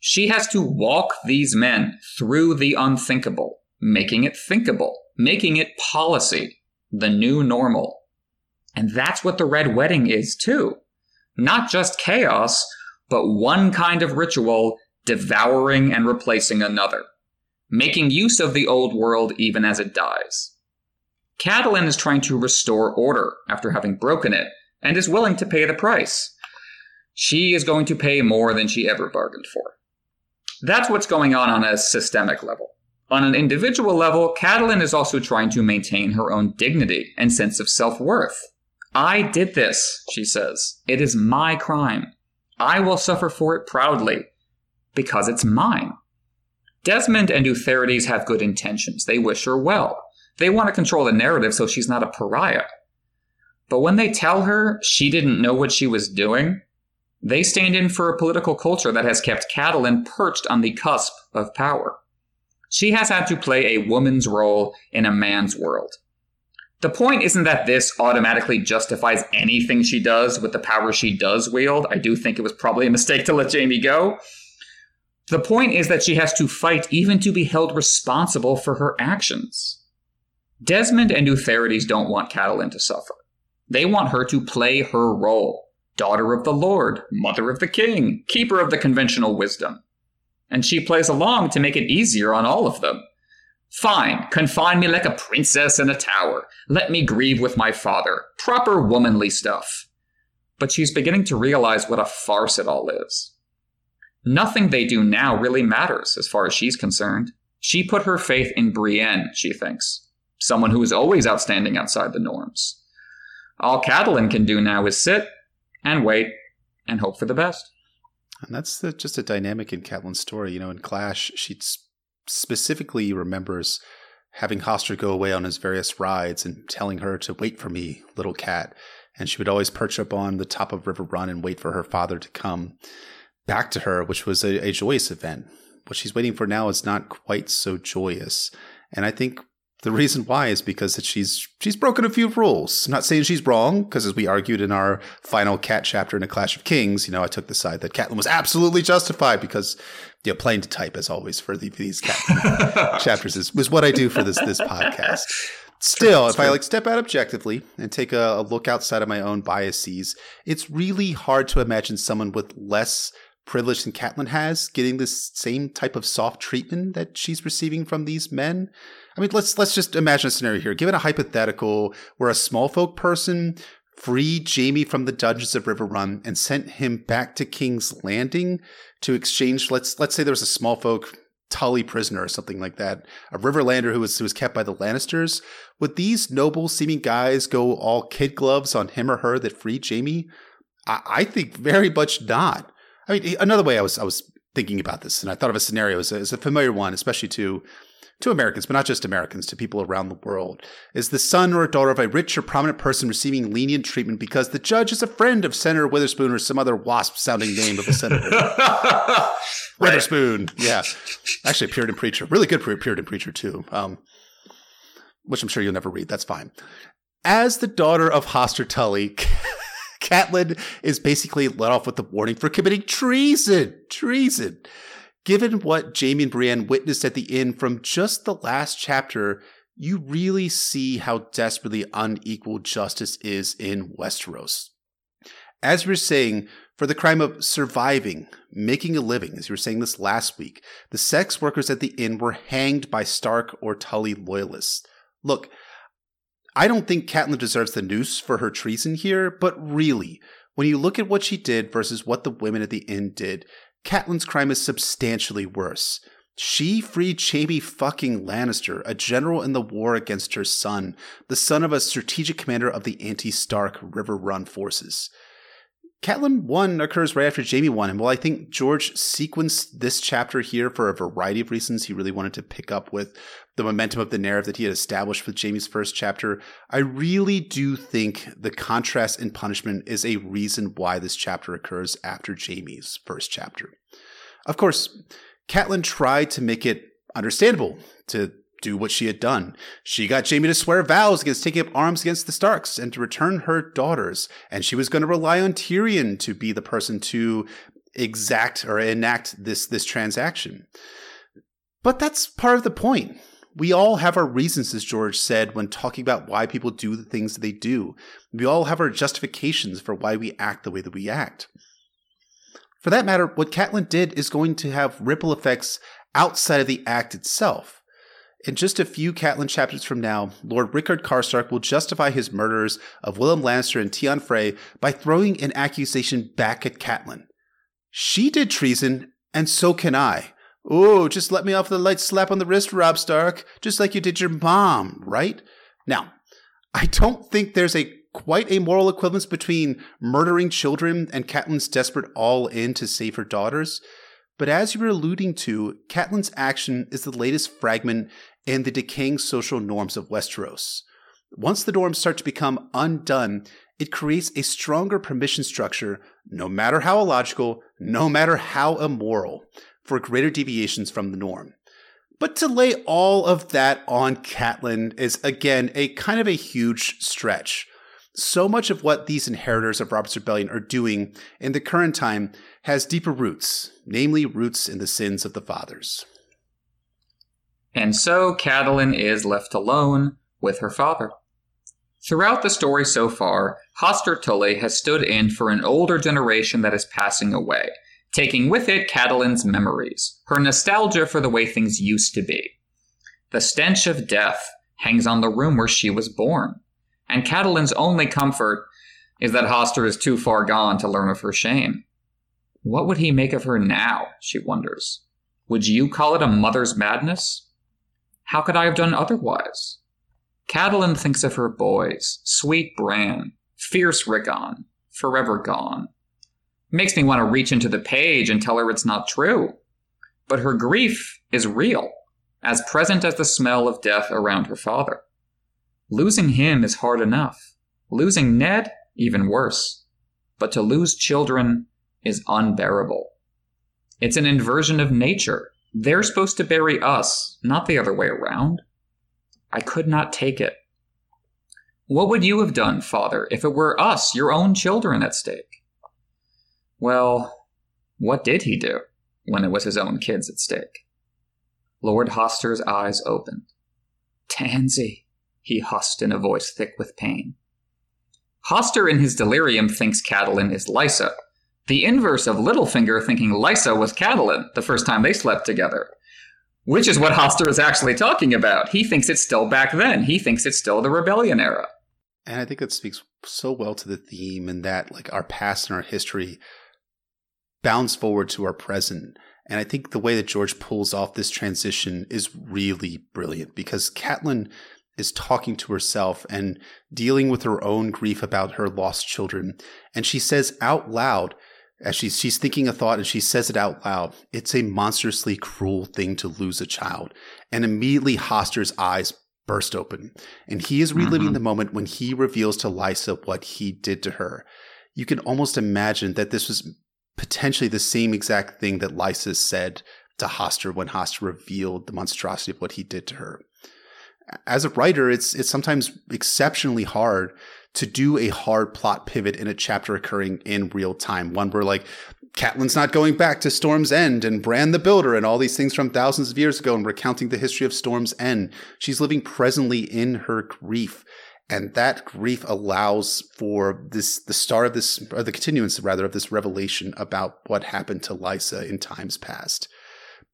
She has to walk these men through the unthinkable, making it thinkable, making it policy, the new normal. And that's what the Red Wedding is, too. Not just chaos, but one kind of ritual devouring and replacing another, making use of the old world even as it dies. Catelyn is trying to restore order after having broken it, and is willing to pay the price. She is going to pay more than she ever bargained for. That's what's going on on a systemic level. On an individual level, Catelyn is also trying to maintain her own dignity and sense of self worth. I did this, she says. It is my crime. I will suffer for it proudly, because it's mine. Desmond and Utherydes have good intentions. They wish her well. They want to control the narrative so she's not a pariah. But when they tell her she didn't know what she was doing, they stand in for a political culture that has kept Catelyn perched on the cusp of power. She has had to play a woman's role in a man's world. The point isn't that this automatically justifies anything she does with the power she does wield. I do think it was probably a mistake to let Jaime go. The point is that she has to fight even to be held responsible for her actions. Desmond and Utherydes don't want Catelyn to suffer. They want her to play her role daughter of the Lord, mother of the king, keeper of the conventional wisdom. And she plays along to make it easier on all of them. Fine, confine me like a princess in a tower. Let me grieve with my father. Proper womanly stuff. But she's beginning to realize what a farce it all is. Nothing they do now really matters as far as she's concerned. She put her faith in Brienne, she thinks, someone who is always outstanding outside the norms. All Catelyn can do now is sit and wait and hope for the best. And that's the, just a dynamic in Catelyn's story. You know, in Clash, she specifically remembers having Hoster go away on his various rides and telling her to wait for me, little cat. And she would always perch up on the top of Riverrun and wait for her father to come back to her, which was a, a joyous event. What she's waiting for now is not quite so joyous. And I think the reason why is because that she's she's broken a few rules. I'm not saying she's wrong, because as we argued in our final cat chapter in A Clash of Kings, you know, I took the side that Catelyn was absolutely justified because you know, playing to type as always for the, these cat chapters is was what I do for this this podcast. Still, if I like step out objectively and take a, a look outside of my own biases, it's really hard to imagine someone with less privilege than Catelyn has getting this same type of soft treatment that she's receiving from these men. I mean, let's let's just imagine a scenario here. Given a hypothetical where a small folk person freed Jaime from the dungeons of Riverrun and sent him back to King's Landing to exchange. Let's let's say there was a small folk Tully prisoner or something like that, a Riverlander who was who was kept by the Lannisters. Would these noble seeming guys go all kid gloves on him or her that freed Jaime? I, I think very much not. I mean, another way I was I was thinking about this, and I thought of a scenario as a, as a familiar one, especially to to Americans, but not just Americans, to people around the world, is the son or daughter of a rich or prominent person receiving lenient treatment because the judge is a friend of Senator Witherspoon or some other wasp sounding name of a senator. Witherspoon, yeah. Actually, a Puritan preacher. Really good Puritan preacher, too, um, which I'm sure you'll never read. That's fine. As the daughter of Hoster Tully, Catelyn is basically let off with a warning for committing treason. Treason. Given what Jaime and Brienne witnessed at the inn from just the last chapter, you really see how desperately unequal justice is in Westeros. As we were saying, for the crime of surviving, making a living, as you were saying this last week, the sex workers at the inn were hanged by Stark or Tully loyalists. Look, I don't think Catelyn deserves the noose for her treason here, but really, when you look at what she did versus what the women at the inn did, Catelyn's crime is substantially worse. She freed Jaime fucking Lannister, a general in the war against her son, the son of a strategic commander of the anti-Stark Riverrun forces. Catelyn 1 occurs right after Jaime 1, and while I think George sequenced this chapter here for a variety of reasons, he really wanted to pick up with the momentum of the narrative that he had established with Jaime's first chapter, I really do think the contrast in punishment is a reason why this chapter occurs after Jaime's first chapter. Of course, Catelyn tried to make it understandable to do what she had done. She got Jaime to swear vows against taking up arms against the Starks and to return her daughters, and she was going to rely on Tyrion to be the person to exact or enact this this transaction. But that's part of the point. We all have our reasons, as George said, when talking about why people do the things that they do. We all have our justifications for why we act the way that we act. For that matter, what Catelyn did is going to have ripple effects outside of the act itself. In just a few Catelyn chapters from now, Lord Rickard Karstark will justify his murders of Willem Lannister and Tion Frey by throwing an accusation back at Catelyn. She did treason, and so can I. Oh, just let me off the light slap on the wrist, Robb Stark, just like you did your mom, right? Now, I don't think there's a quite a moral equivalence between murdering children and Catelyn's desperate all in to save her daughters. But as you were alluding to, Catelyn's action is the latest fragment in the decaying social norms of Westeros. Once the norms start to become undone, it creates a stronger permission structure, no matter how illogical, no matter how immoral, for greater deviations from the norm. But to lay all of that on Catelyn is again a kind of a huge stretch so much of what these inheritors of Robert's Rebellion are doing in the current time has deeper roots, namely roots in the sins of the fathers. And so Catelyn is left alone with her father. Throughout the story so far, Hoster Tully has stood in for an older generation that is passing away, taking with it Catelyn's memories, her nostalgia for the way things used to be. The stench of death hangs on the room where she was born, and Catelyn's only comfort is that Hoster is too far gone to learn of her shame. What would he make of her now, she wonders. Would you call it a mother's madness? How could I have done otherwise? Catelyn thinks of her boys, sweet Bran, fierce Rickon, forever gone. Makes me want to reach into the page and tell her it's not true. But her grief is real, as present as the smell of death around her father. Losing him is hard enough. Losing Ned, even worse. But to lose children is unbearable. It's an inversion of nature. They're supposed to bury us, not the other way around. I could not take it. What would you have done, father, if it were us, your own children, at stake? Well, what did he do when it was his own kids at stake? Lord Hoster's eyes opened. Tansy, he husked in a voice thick with pain. Hoster in his delirium thinks Catelyn is Lysa, the inverse of Littlefinger thinking Lysa was Catelyn the first time they slept together. which is what Hoster is actually talking about. He thinks it's still back then. He thinks it's still the rebellion era. And I think that speaks so well to the theme and that like our past and our history bounds forward to our present. And I think the way that George pulls off this transition is really brilliant because Catelyn is talking to herself and dealing with her own grief about her lost children. And she says out loud, as she's she's thinking a thought and she says it out loud, it's a monstrously cruel thing to lose a child. And immediately Hoster's eyes burst open. And he is reliving mm-hmm. the moment when he reveals to Lysa what he did to her. You can almost imagine that this was potentially the same exact thing that Lysa said to Hoster when Hoster revealed the monstrosity of what he did to her as a writer, it's it's sometimes exceptionally hard to do a hard plot pivot in a chapter occurring in real time. One where like Catelyn's not going back to Storm's End and Bran the Builder and all these things from thousands of years ago and recounting the history of Storm's End. She's living presently in her grief. And that grief allows for this the start of this or the continuance rather of this revelation about what happened to Lysa in times past.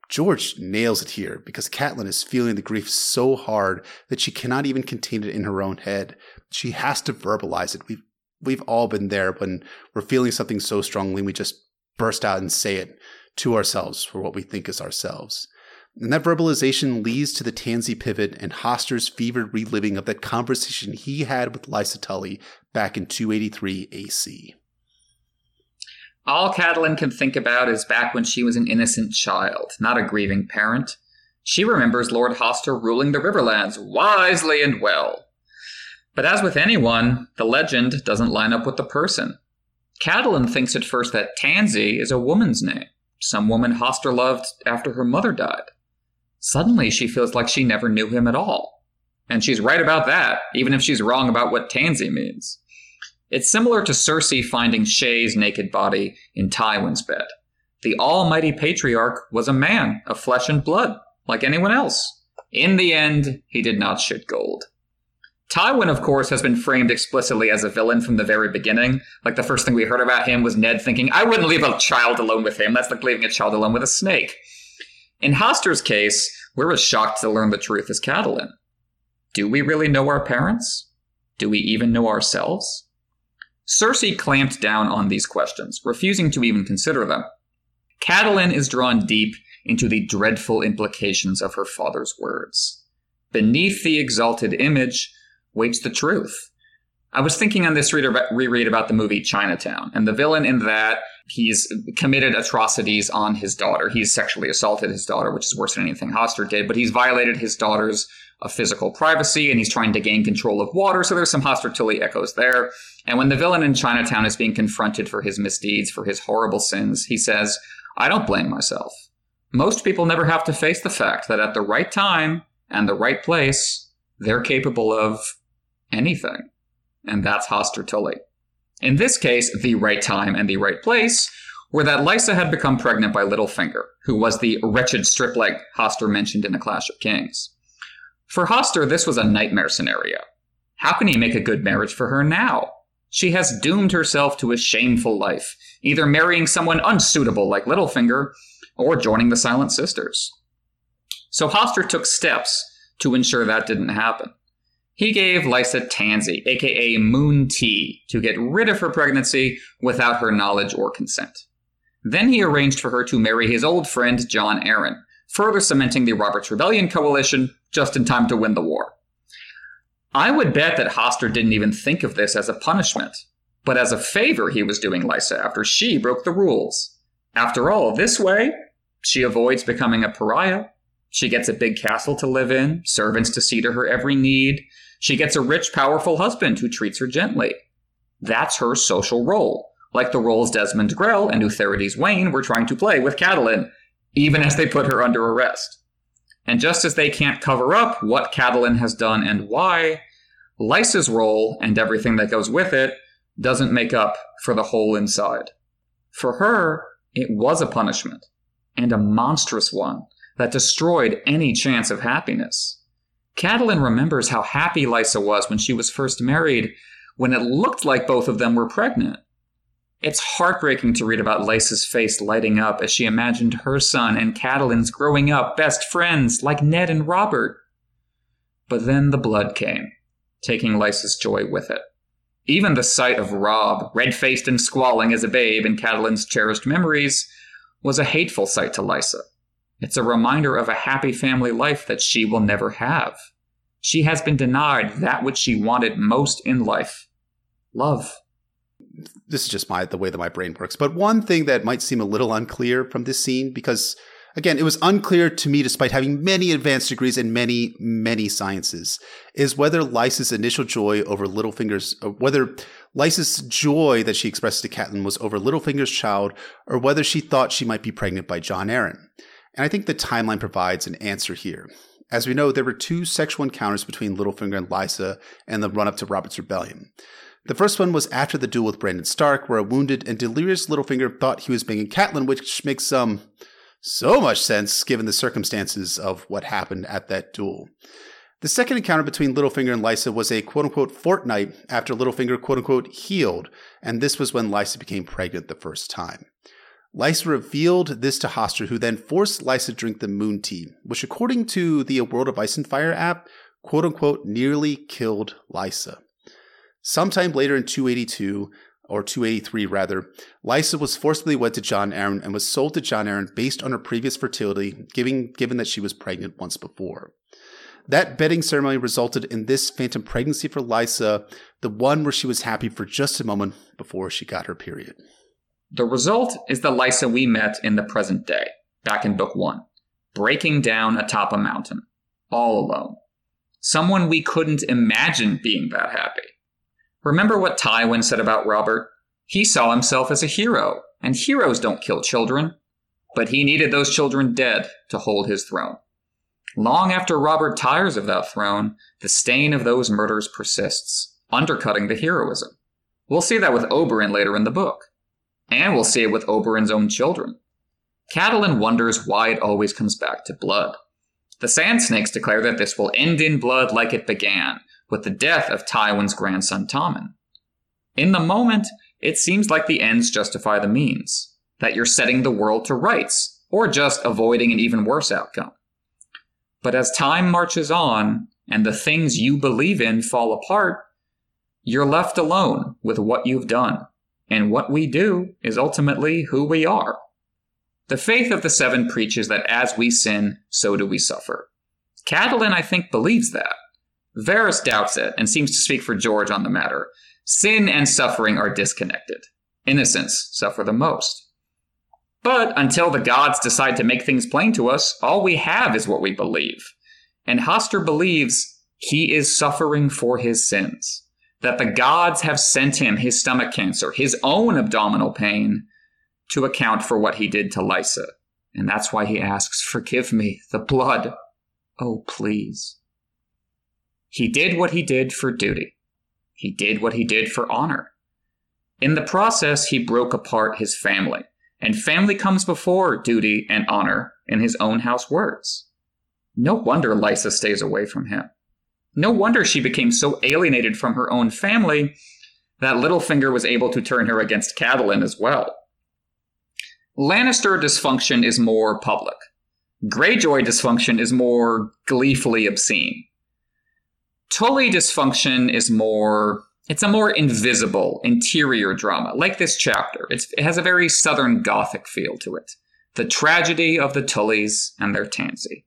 George nails it here because Catelyn is feeling the grief so hard that she cannot even contain it in her own head. She has to verbalize it. We've we've all been there when we're feeling something so strongly we just burst out and say it to ourselves for what we think is ourselves. And that verbalization leads to the Tansy pivot and Hoster's fevered reliving of that conversation he had with Lysa Tully back in 283 AC. All Catelyn can think about is back when she was an innocent child, not a grieving parent. She remembers Lord Hoster ruling the Riverlands wisely and well. But as with anyone, the legend doesn't line up with the person. Catelyn thinks at first that Tansy is a woman's name, some woman Hoster loved after her mother died. Suddenly, she feels like she never knew him at all. And she's right about that, even if she's wrong about what Tansy means. It's similar to Cersei finding Shae's naked body in Tywin's bed. The almighty patriarch was a man of flesh and blood, like anyone else. In the end, he did not shit gold. Tywin, of course, has been framed explicitly as a villain from the very beginning. Like the first thing we heard about him was Ned thinking, I wouldn't leave a child alone with him. That's like leaving a child alone with a snake. In Hoster's case, we're as shocked to learn the truth as Catelyn. Do we really know our parents? Do we even know ourselves? Cersei clamped down on these questions, refusing to even consider them. Catelyn is drawn deep into the dreadful implications of her father's words. Beneath the exalted image waits the truth. I was thinking on this reread about the movie Chinatown, and the villain in that he's committed atrocities on his daughter. He's sexually assaulted his daughter, which is worse than anything Hoster did, but he's violated his daughter's uh, physical privacy, and he's trying to gain control of water. So there's some Hoster Tully echoes there. And when the villain in Chinatown is being confronted for his misdeeds, for his horrible sins, he says, I don't blame myself. Most people never have to face the fact that at the right time and the right place, they're capable of anything. And that's Hoster Tully. In this case, the right time and the right place were that Lysa had become pregnant by Littlefinger, who was the wretched stripling Hoster mentioned in A Clash of Kings. For Hoster, this was a nightmare scenario. How can he make a good marriage for her now? She has doomed herself to a shameful life, either marrying someone unsuitable like Littlefinger or joining the Silent Sisters. So Hoster took steps to ensure that didn't happen. He gave Lysa Tansy, aka Moon Tea, to get rid of her pregnancy without her knowledge or consent. Then he arranged for her to marry his old friend Jon Arryn, further cementing the Robert's Rebellion coalition just in time to win the war. I would bet that Hoster didn't even think of this as a punishment, but as a favor he was doing Lysa after she broke the rules. After all, this way, she avoids becoming a pariah. She gets a big castle to live in, servants to see to her every need. She gets a rich, powerful husband who treats her gently. That's her social role, like the roles Desmond Grell and Utherydes Wayn were trying to play with Catelyn, even as they put her under arrest. And just as they can't cover up what Catelyn has done and why, Lysa's role and everything that goes with it doesn't make up for the hole inside. For her, it was a punishment, and a monstrous one that destroyed any chance of happiness. Catelyn remembers how happy Lysa was when she was first married, when it looked like both of them were pregnant. It's heartbreaking to read about Lysa's face lighting up as she imagined her son and Catelyn's growing up best friends like Ned and Robert. But then the blood came, taking Lysa's joy with it. Even the sight of Robb, red faced and squalling as a babe in Catelyn's cherished memories, was a hateful sight to Lysa. It's a reminder of a happy family life that she will never have. She has been denied that which she wanted most in life love. This is just my the way that my brain works. But one thing that might seem a little unclear from this scene, because again, it was unclear to me despite having many advanced degrees in many, many sciences, is whether Lysa's initial joy over Littlefinger's, uh, whether Lysa's joy that she expressed to Catelyn was over Littlefinger's child, or whether she thought she might be pregnant by Jon Arryn. And I think the timeline provides an answer here. As we know, there were two sexual encounters between Littlefinger and Lysa and the run up to Robert's Rebellion. The first one was after the duel with Brandon Stark, where a wounded and delirious Littlefinger thought he was banging Catelyn, which makes um, so much sense given the circumstances of what happened at that duel. The second encounter between Littlefinger and Lysa was a quote unquote fortnight after Littlefinger quote unquote healed, and this was when Lysa became pregnant the first time. Lysa revealed this to Hoster, who then forced Lysa to drink the moon tea, which, according to the World of Ice and Fire app, quote unquote, nearly killed Lysa. Sometime later in 282, or 283 rather, Lysa was forcibly wed to Jon Arryn and was sold to Jon Arryn based on her previous fertility, given, given that she was pregnant once before. That bedding ceremony resulted in this phantom pregnancy for Lysa, the one where she was happy for just a moment before she got her period. The result is the Lysa we met in the present day, back in Book 1, breaking down atop a mountain, all alone. Someone we couldn't imagine being that happy. Remember what Tywin said about Robert? He saw himself as a hero, and heroes don't kill children. But he needed those children dead to hold his throne. Long after Robert tires of that throne, the stain of those murders persists, undercutting the heroism. We'll see that with Oberyn later in the book. And we'll see it with Oberyn's own children. Catelyn wonders why it always comes back to blood. The Sand Snakes declare that this will end in blood like it began, with the death of Tywin's grandson Tommen. In the moment, it seems like the ends justify the means, that you're setting the world to rights, or just avoiding an even worse outcome. But as time marches on, and the things you believe in fall apart, you're left alone with what you've done and what we do is ultimately who we are. The faith of the seven preaches that as we sin, so do we suffer. Catelyn, I think, believes that. Varys doubts it and seems to speak for George on the matter. Sin and suffering are disconnected. Innocents suffer the most. But until the gods decide to make things plain to us, all we have is what we believe. And Hoster believes he is suffering for his sins that the gods have sent him his stomach cancer, his own abdominal pain, to account for what he did to Lysa. And that's why he asks, Forgive me, the blood. Oh, please. He did what he did for duty. He did what he did for honor. In the process, he broke apart his family, and family comes before duty and honor in his own house words. No wonder Lysa stays away from him. No wonder she became so alienated from her own family that Littlefinger was able to turn her against Catelyn as well. Lannister dysfunction is more public. Greyjoy dysfunction is more gleefully obscene. Tully dysfunction is more it's a more invisible interior drama like this chapter it's, it has a very southern gothic feel to it the tragedy of the tullys and their tansy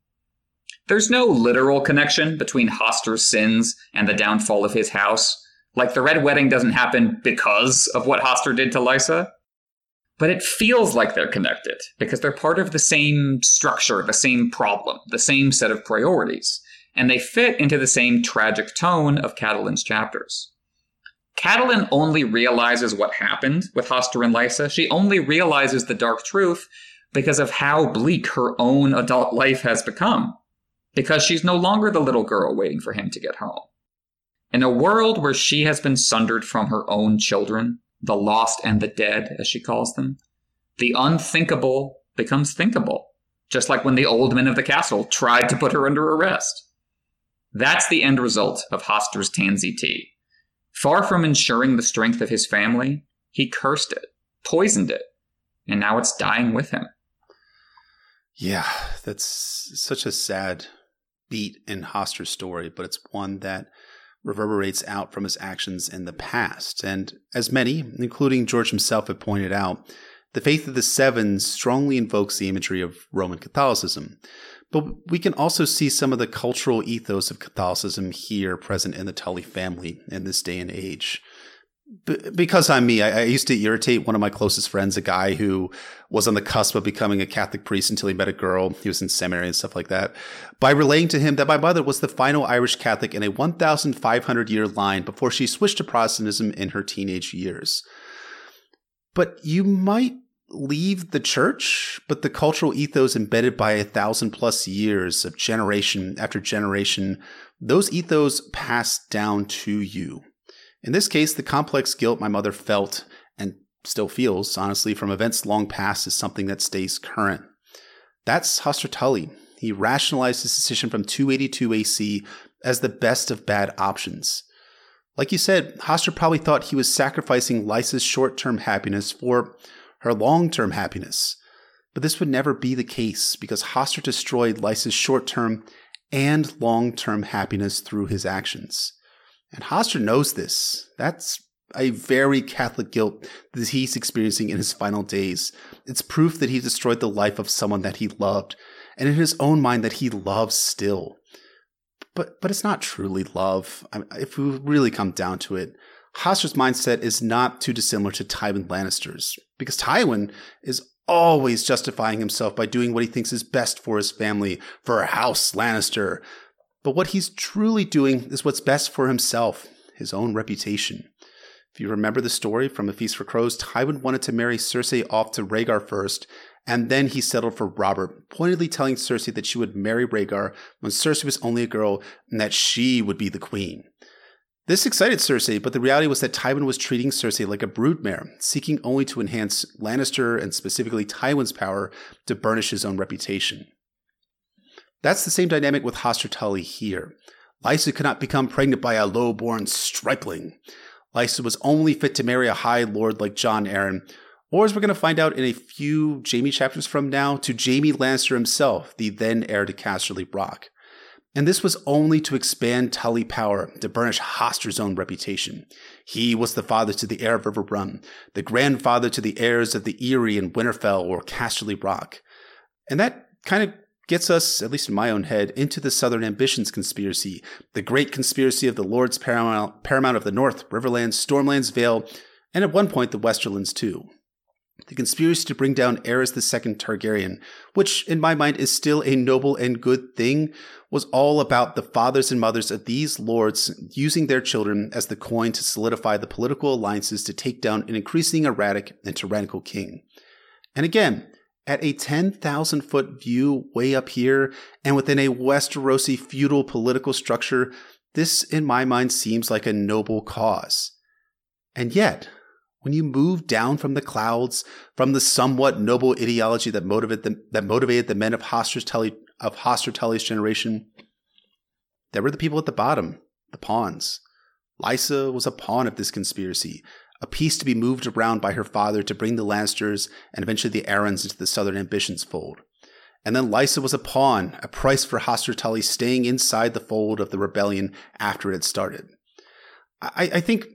there's no literal connection between Hoster's sins and the downfall of his house. Like the Red Wedding doesn't happen because of what Hoster did to Lysa, but it feels like they're connected because they're part of the same structure, the same problem, the same set of priorities, and they fit into the same tragic tone of Catelyn's chapters. Catelyn only realizes what happened with Hoster and Lysa. She only realizes the dark truth because of how bleak her own adult life has become because she's no longer the little girl waiting for him to get home. In a world where she has been sundered from her own children, the lost and the dead, as she calls them, the unthinkable becomes thinkable, just like when the old men of the castle tried to put her under arrest. That's the end result of Hoster's Tansy Tea. Far from ensuring the strength of his family, he cursed it, poisoned it, and now it's dying with him. Yeah, that's such a sad beat in Hoster's story, but it's one that reverberates out from his actions in the past. And as many, including George himself, have pointed out, the faith of the Seven strongly invokes the imagery of Roman Catholicism. But we can also see some of the cultural ethos of Catholicism here present in the Tully family in this day and age. Because I'm me, I, I, used to irritate one of my closest friends, a guy who was on the cusp of becoming a Catholic priest until he met a girl. He was in seminary and stuff like that. By relaying to him that my mother was the final Irish Catholic in a 1,500 year line before she switched to Protestantism in her teenage years. But you might leave the church, but the cultural ethos embedded by a thousand plus years of generation after generation, those ethos pass down to you. In this case, the complex guilt my mother felt and still feels, honestly, from events long past is something that stays current. That's Hoster Tully. He rationalized his decision from 282 AC as the best of bad options. Like you said, Hoster probably thought he was sacrificing Lysa's short term happiness for her long term happiness. But this would never be the case because Hoster destroyed Lysa's short term and long term happiness through his actions. And Hoster knows this. That's a very Catholic guilt that he's experiencing in his final days. It's proof that he destroyed the life of someone that he loved, and in his own mind that he loves still. But but it's not truly love. I mean, if we really come down to it, Hoster's mindset is not too dissimilar to Tywin Lannister's, because Tywin is always justifying himself by doing what he thinks is best for his family, for House Lannister. But what he's truly doing is what's best for himself, his own reputation. If you remember the story from A Feast for Crows, Tywin wanted to marry Cersei off to Rhaegar first, and then he settled for Robert, pointedly telling Cersei that she would marry Rhaegar when Cersei was only a girl and that she would be the queen. This excited Cersei, but the reality was that Tywin was treating Cersei like a broodmare, seeking only to enhance Lannister and specifically Tywin's power to burnish his own reputation. That's the same dynamic with Hoster Tully here. Lysa could not become pregnant by a low-born stripling. Lysa was only fit to marry a high lord like Jon Arryn, or as we're going to find out in a few Jaime chapters from now, to Jaime Lannister himself, the then heir to Casterly Rock. And this was only to expand Tully power, to burnish Hoster's own reputation. He was the father to the heir of Riverrun, the grandfather to the heirs of the Eyrie and Winterfell or Casterly Rock. And that kind of gets us, at least in my own head, into the Southern Ambitions conspiracy, the great conspiracy of the Lords Paramount, Paramount of the North, Riverlands, Stormlands, Vale, and at one point the Westerlands too the conspiracy to bring down Aerys II Targaryen, which in my mind is still a noble and good thing, was all about the fathers and mothers of these lords using their children as the coin to solidify the political alliances to take down an increasingly erratic and tyrannical king. And again, at a 10,000 foot view way up here and within a Westerosi feudal political structure, this in my mind seems like a noble cause. And yet, when you move down from the clouds, from the somewhat noble ideology that motivated the, that motivated the men of Hoster Tully, of generation, there were the people at the bottom, the pawns. Lysa was a pawn of this conspiracy, a piece to be moved around by her father to bring the Lannisters and eventually the Arryns into the Southern Ambitions fold. And then Lysa was a pawn, a price for Hoster Tully staying inside the fold of the rebellion after it had started. I, I think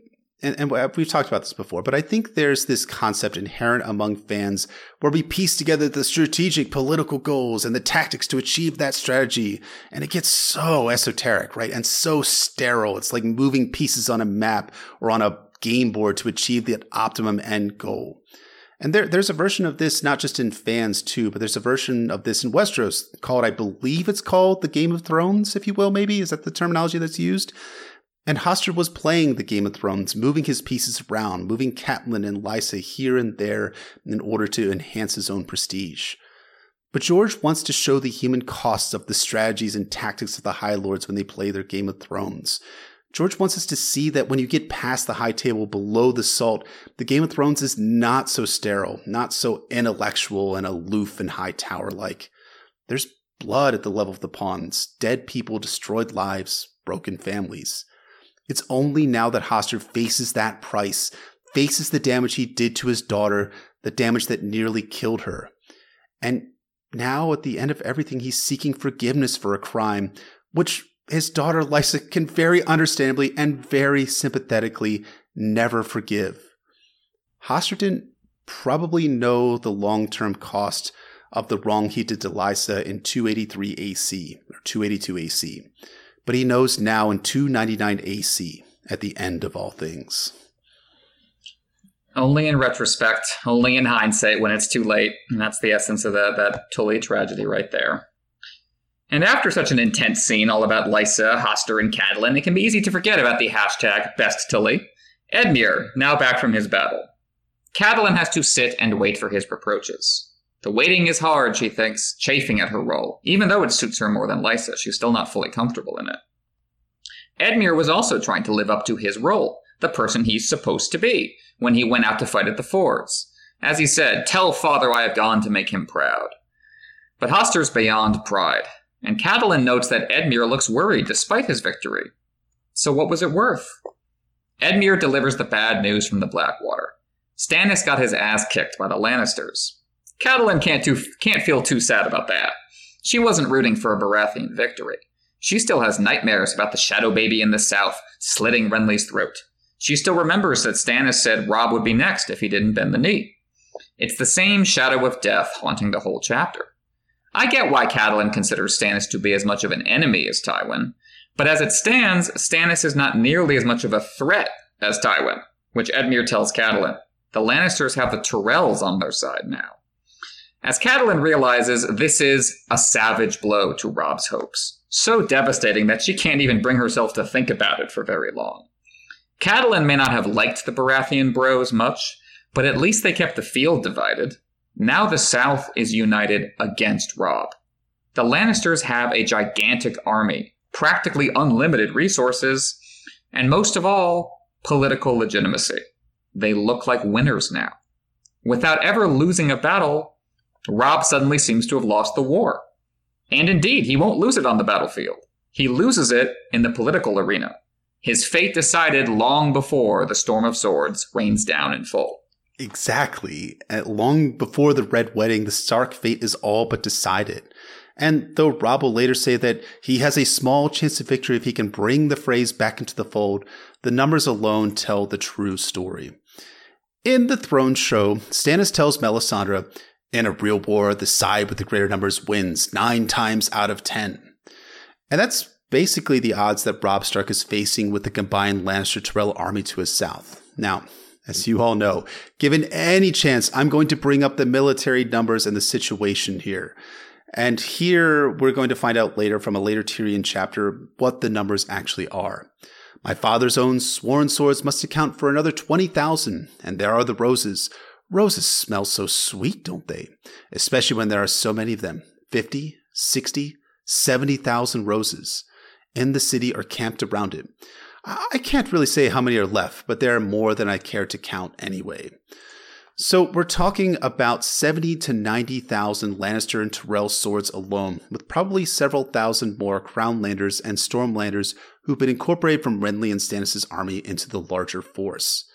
and, and, we've talked about this before, but I think there's this concept inherent among fans where we piece together the strategic political goals and the tactics to achieve that strategy. And it gets so esoteric, right? And so sterile. It's like moving pieces on a map or on a game board to achieve the optimum end goal. And there, there's a version of this not just in fans too, but there's a version of this in Westeros called, I believe it's called the Game of Thrones, if you will, maybe. Is that the terminology that's used? And Hoster was playing the Game of Thrones, moving his pieces around, moving Catelyn and Lysa here and there in order to enhance his own prestige. But George wants to show the human costs of the strategies and tactics of the High Lords when they play their Game of Thrones. George wants us to see that when you get past the high table below the salt, the Game of Thrones is not so sterile, not so intellectual and aloof and high tower like. There's blood at the level of the pawns, dead people, destroyed lives, broken families. It's only now that Hoster faces that price, faces the damage he did to his daughter, the damage that nearly killed her. And now, at the end of everything, he's seeking forgiveness for a crime, which his daughter Lysa can very understandably and very sympathetically never forgive. Hoster didn't probably know the long term cost of the wrong he did to Lysa in 283 AC or 282 AC, but he knows now in 299 AC at the end of all things. Only in retrospect, only in hindsight when it's too late. And that's the essence of that, that Tully tragedy right there. And after such an intense scene all about Lysa, Hoster, and Catelyn, it can be easy to forget about the hashtag best Tully. Edmure, now back from his battle. Catelyn has to sit and wait for his reproaches. The waiting is hard, she thinks, chafing at her role. Even though it suits her more than Lysa, she's still not fully comfortable in it. Edmure was also trying to live up to his role, the person he's supposed to be, when he went out to fight at the fords. As he said, Tell father I have gone to make him proud. But Hoster's beyond pride, and Catelyn notes that Edmure looks worried despite his victory. So what was it worth? Edmure delivers the bad news from the Blackwater. Stannis got his ass kicked by the Lannisters. Catelyn can't, too, can't feel too sad about that. She wasn't rooting for a Baratheon victory. She still has nightmares about the shadow baby in the south slitting Renly's throat. She still remembers that Stannis said Robb would be next if he didn't bend the knee. It's the same shadow of death haunting the whole chapter. I get why Catelyn considers Stannis to be as much of an enemy as Tywin, but as it stands, Stannis is not nearly as much of a threat as Tywin, which Edmure tells Catelyn. The Lannisters have the Tyrells on their side now. As Catelyn realizes, this is a savage blow to Robb's hopes. So devastating that she can't even bring herself to think about it for very long. Catelyn may not have liked the Baratheon bros much, but at least they kept the field divided. Now the South is united against Robb. The Lannisters have a gigantic army, practically unlimited resources, and most of all, political legitimacy. They look like winners now. Without ever losing a battle, Robb suddenly seems to have lost the war. And indeed, he won't lose it on the battlefield. He loses it in the political arena. His fate decided long before the Storm of Swords rains down in full. Exactly. At long before the Red Wedding, the Stark fate is all but decided. And though Robb will later say that he has a small chance of victory if he can bring the Freys back into the fold, the numbers alone tell the true story. In the Throne Show, Stannis tells Melisandre in a real war, the side with the greater numbers wins nine times out of ten. And that's basically the odds that Robb Stark is facing with the combined Lannister Tyrell army to his south. Now, as you all know, given any chance, I'm going to bring up the military numbers and the situation here. And here we're going to find out later from a later Tyrion chapter what the numbers actually are. My father's own sworn swords must account for another 20,000, and there are the roses, Roses smell so sweet, don't they? Especially when there are so many of them 50, 60, 70,000 roses in the city or camped around it. I can't really say how many are left, but there are more than I care to count anyway. So we're talking about 70 to 90,000 Lannister and Tyrell swords alone, with probably several thousand more Crownlanders and Stormlanders who've been incorporated from Renly and Stannis' army into the larger force.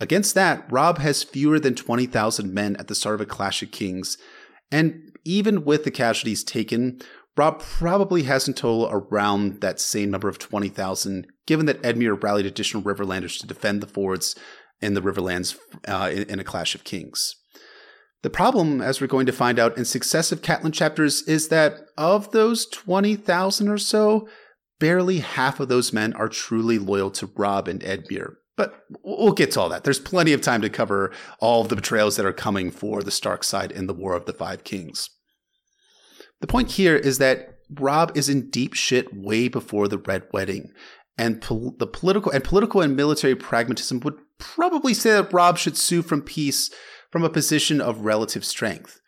Against that, Robb has fewer than 20,000 men at the start of a Clash of Kings, and even with the casualties taken, Robb probably has in total around that same number of 20,000, given that Edmure rallied additional Riverlanders to defend the fords in the Riverlands uh, in, in, a Clash of Kings. The problem, as we're going to find out in successive Catelyn chapters, is that of those 20,000 or so, barely half of those men are truly loyal to Robb and Edmure. But we'll get to all that. There's plenty of time to cover all of the betrayals that are coming for the Stark side in the War of the Five Kings. The point here is that Robb is in deep shit way before the Red Wedding, and pol- the political and political and military pragmatism would probably say that Robb should sue from peace from a position of relative strength.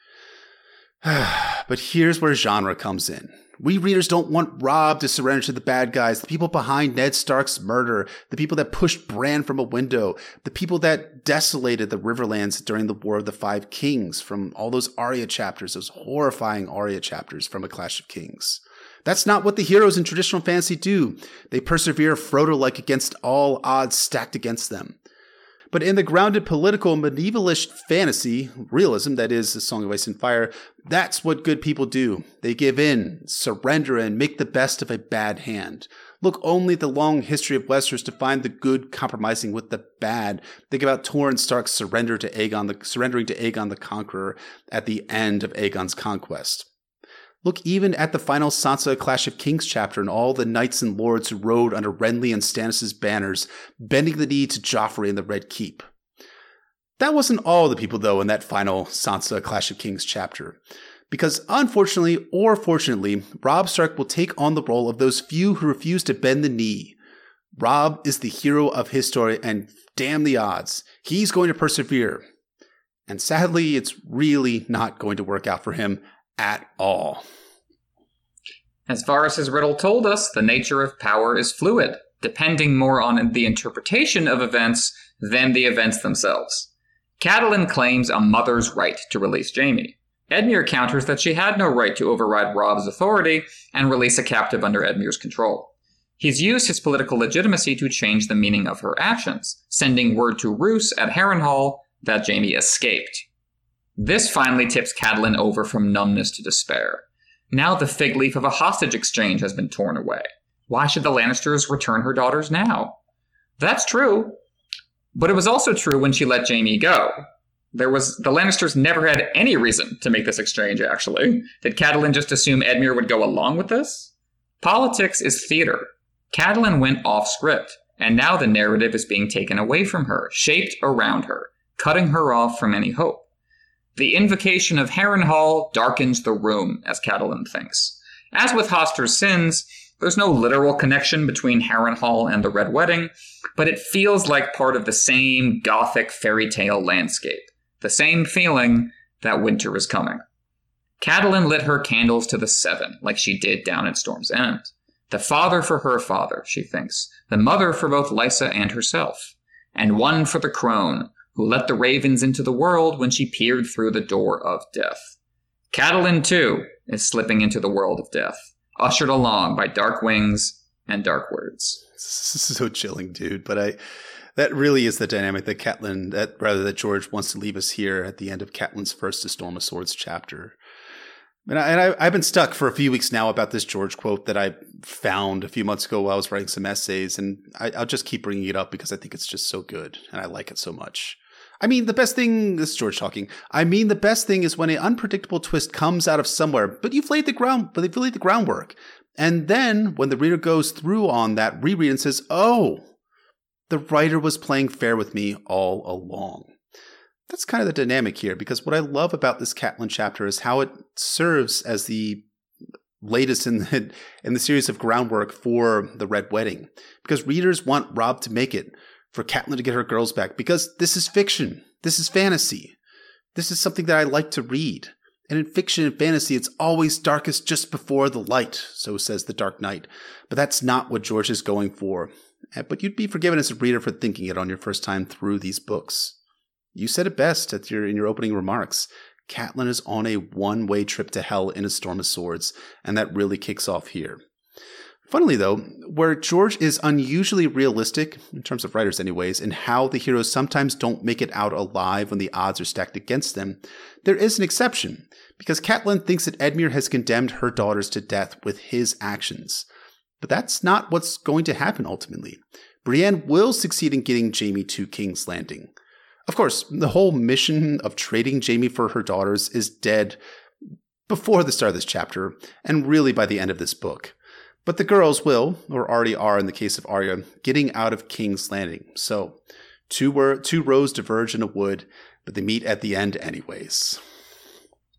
but here's where genre comes in. We readers don't want Robb to surrender to the bad guys, the people behind Ned Stark's murder, the people that pushed Bran from a window, the people that desolated the Riverlands during the War of the Five Kings from all those Arya chapters, those horrifying Arya chapters from A Clash of Kings. That's not what the heroes in traditional fantasy do. They persevere Frodo like against all odds stacked against them. But in the grounded political medievalish fantasy, realism, that is, A Song of Ice and Fire, that's what good people do. They give in, surrender, and make the best of a bad hand. Look only at the long history of Westeros to find the good compromising with the bad. Think about Torrhen Stark's surrender to Aegon, the, surrendering to Aegon the Conqueror at the end of Aegon's conquest. Look even at the final Sansa Clash of Kings chapter and all the knights and lords who rode under Renly and Stannis' banners, bending the knee to Joffrey in the Red Keep. That wasn't all the people, though, in that final Sansa Clash of Kings chapter. Because unfortunately, or fortunately, Robb Stark will take on the role of those few who refuse to bend the knee. Robb is the hero of his story, and damn the odds, he's going to persevere. And sadly, it's really not going to work out for him at all. As Varys' riddle told us, the nature of power is fluid, depending more on the interpretation of events than the events themselves. Catelyn claims a mother's right to release Jaime. Edmure counters that she had no right to override Robb's authority and release a captive under Edmure's control. He's used his political legitimacy to change the meaning of her actions, sending word to Roose at Harrenhal that Jaime escaped. This finally tips Catelyn over from numbness to despair. Now the fig leaf of a hostage exchange has been torn away. Why should the Lannisters return her daughters now? That's true. But it was also true when she let Jaime go. There was the Lannisters never had any reason to make this exchange, actually. Did Catelyn just assume Edmure would go along with this? Politics is theater. Catelyn went off script, and now the narrative is being taken away from her, shaped around her, cutting her off from any hope. The invocation of Harrenhal darkens the room, as Catelyn thinks. As with Hoster's sins, there's no literal connection between Harrenhal and the Red Wedding, but it feels like part of the same gothic fairy tale landscape. The same feeling that winter is coming. Catelyn lit her candles to the seven, like she did down at Storm's End. The father for her father, she thinks, the mother for both Lysa and herself, and one for the crone, who let the ravens into the world when she peered through the door of death. Catelyn, too, is slipping into the world of death, ushered along by dark wings and dark words. This is so chilling, dude. But I, that really is the dynamic that Catelyn, that rather that George wants to leave us here at the end of Catelyn's first A Storm of Swords chapter. And, I, have been stuck for a few weeks now about this George quote that I found a few months ago while I was writing some essays, and I, I'll just keep bringing it up because I think it's just so good and I like it so much. I mean, the best thing, this is George talking. I mean, the best thing is when an unpredictable twist comes out of somewhere, but you've laid the ground, but they've laid the groundwork. And then when the reader goes through on that reread and says, oh, the writer was playing fair with me all along. That's kind of the dynamic here because what I love about this Catelyn chapter is how it serves as the latest in the, in the series of groundwork for the Red Wedding. Because readers want Robb to make it for Catelyn to get her girls back because this is fiction. This is fantasy. This is something that I like to read. And in fiction and fantasy, it's always darkest just before the light, so says the Dark Knight. But that's not what George is going for. Eh, but you'd be forgiven as a reader for thinking it on your first time through these books. You said it best at your, in your opening remarks. Catelyn is on a one way trip to hell in a storm of swords, and that really kicks off here. Funnily, though, where George is unusually realistic, in terms of writers anyways, in how the heroes sometimes don't make it out alive when the odds are stacked against them, there is an exception, because Catelyn thinks that Edmure has condemned her daughters to death with his actions. But that's not what's going to happen ultimately. Brienne will succeed in getting Jaime to King's Landing. Of course, the whole mission of trading Jaime for her daughters is dead before the start of this chapter, and really by the end of this book. But the girls will, or already are in the case of Arya, getting out of King's Landing. So, two were two rows diverge in a wood, but they meet at the end anyways.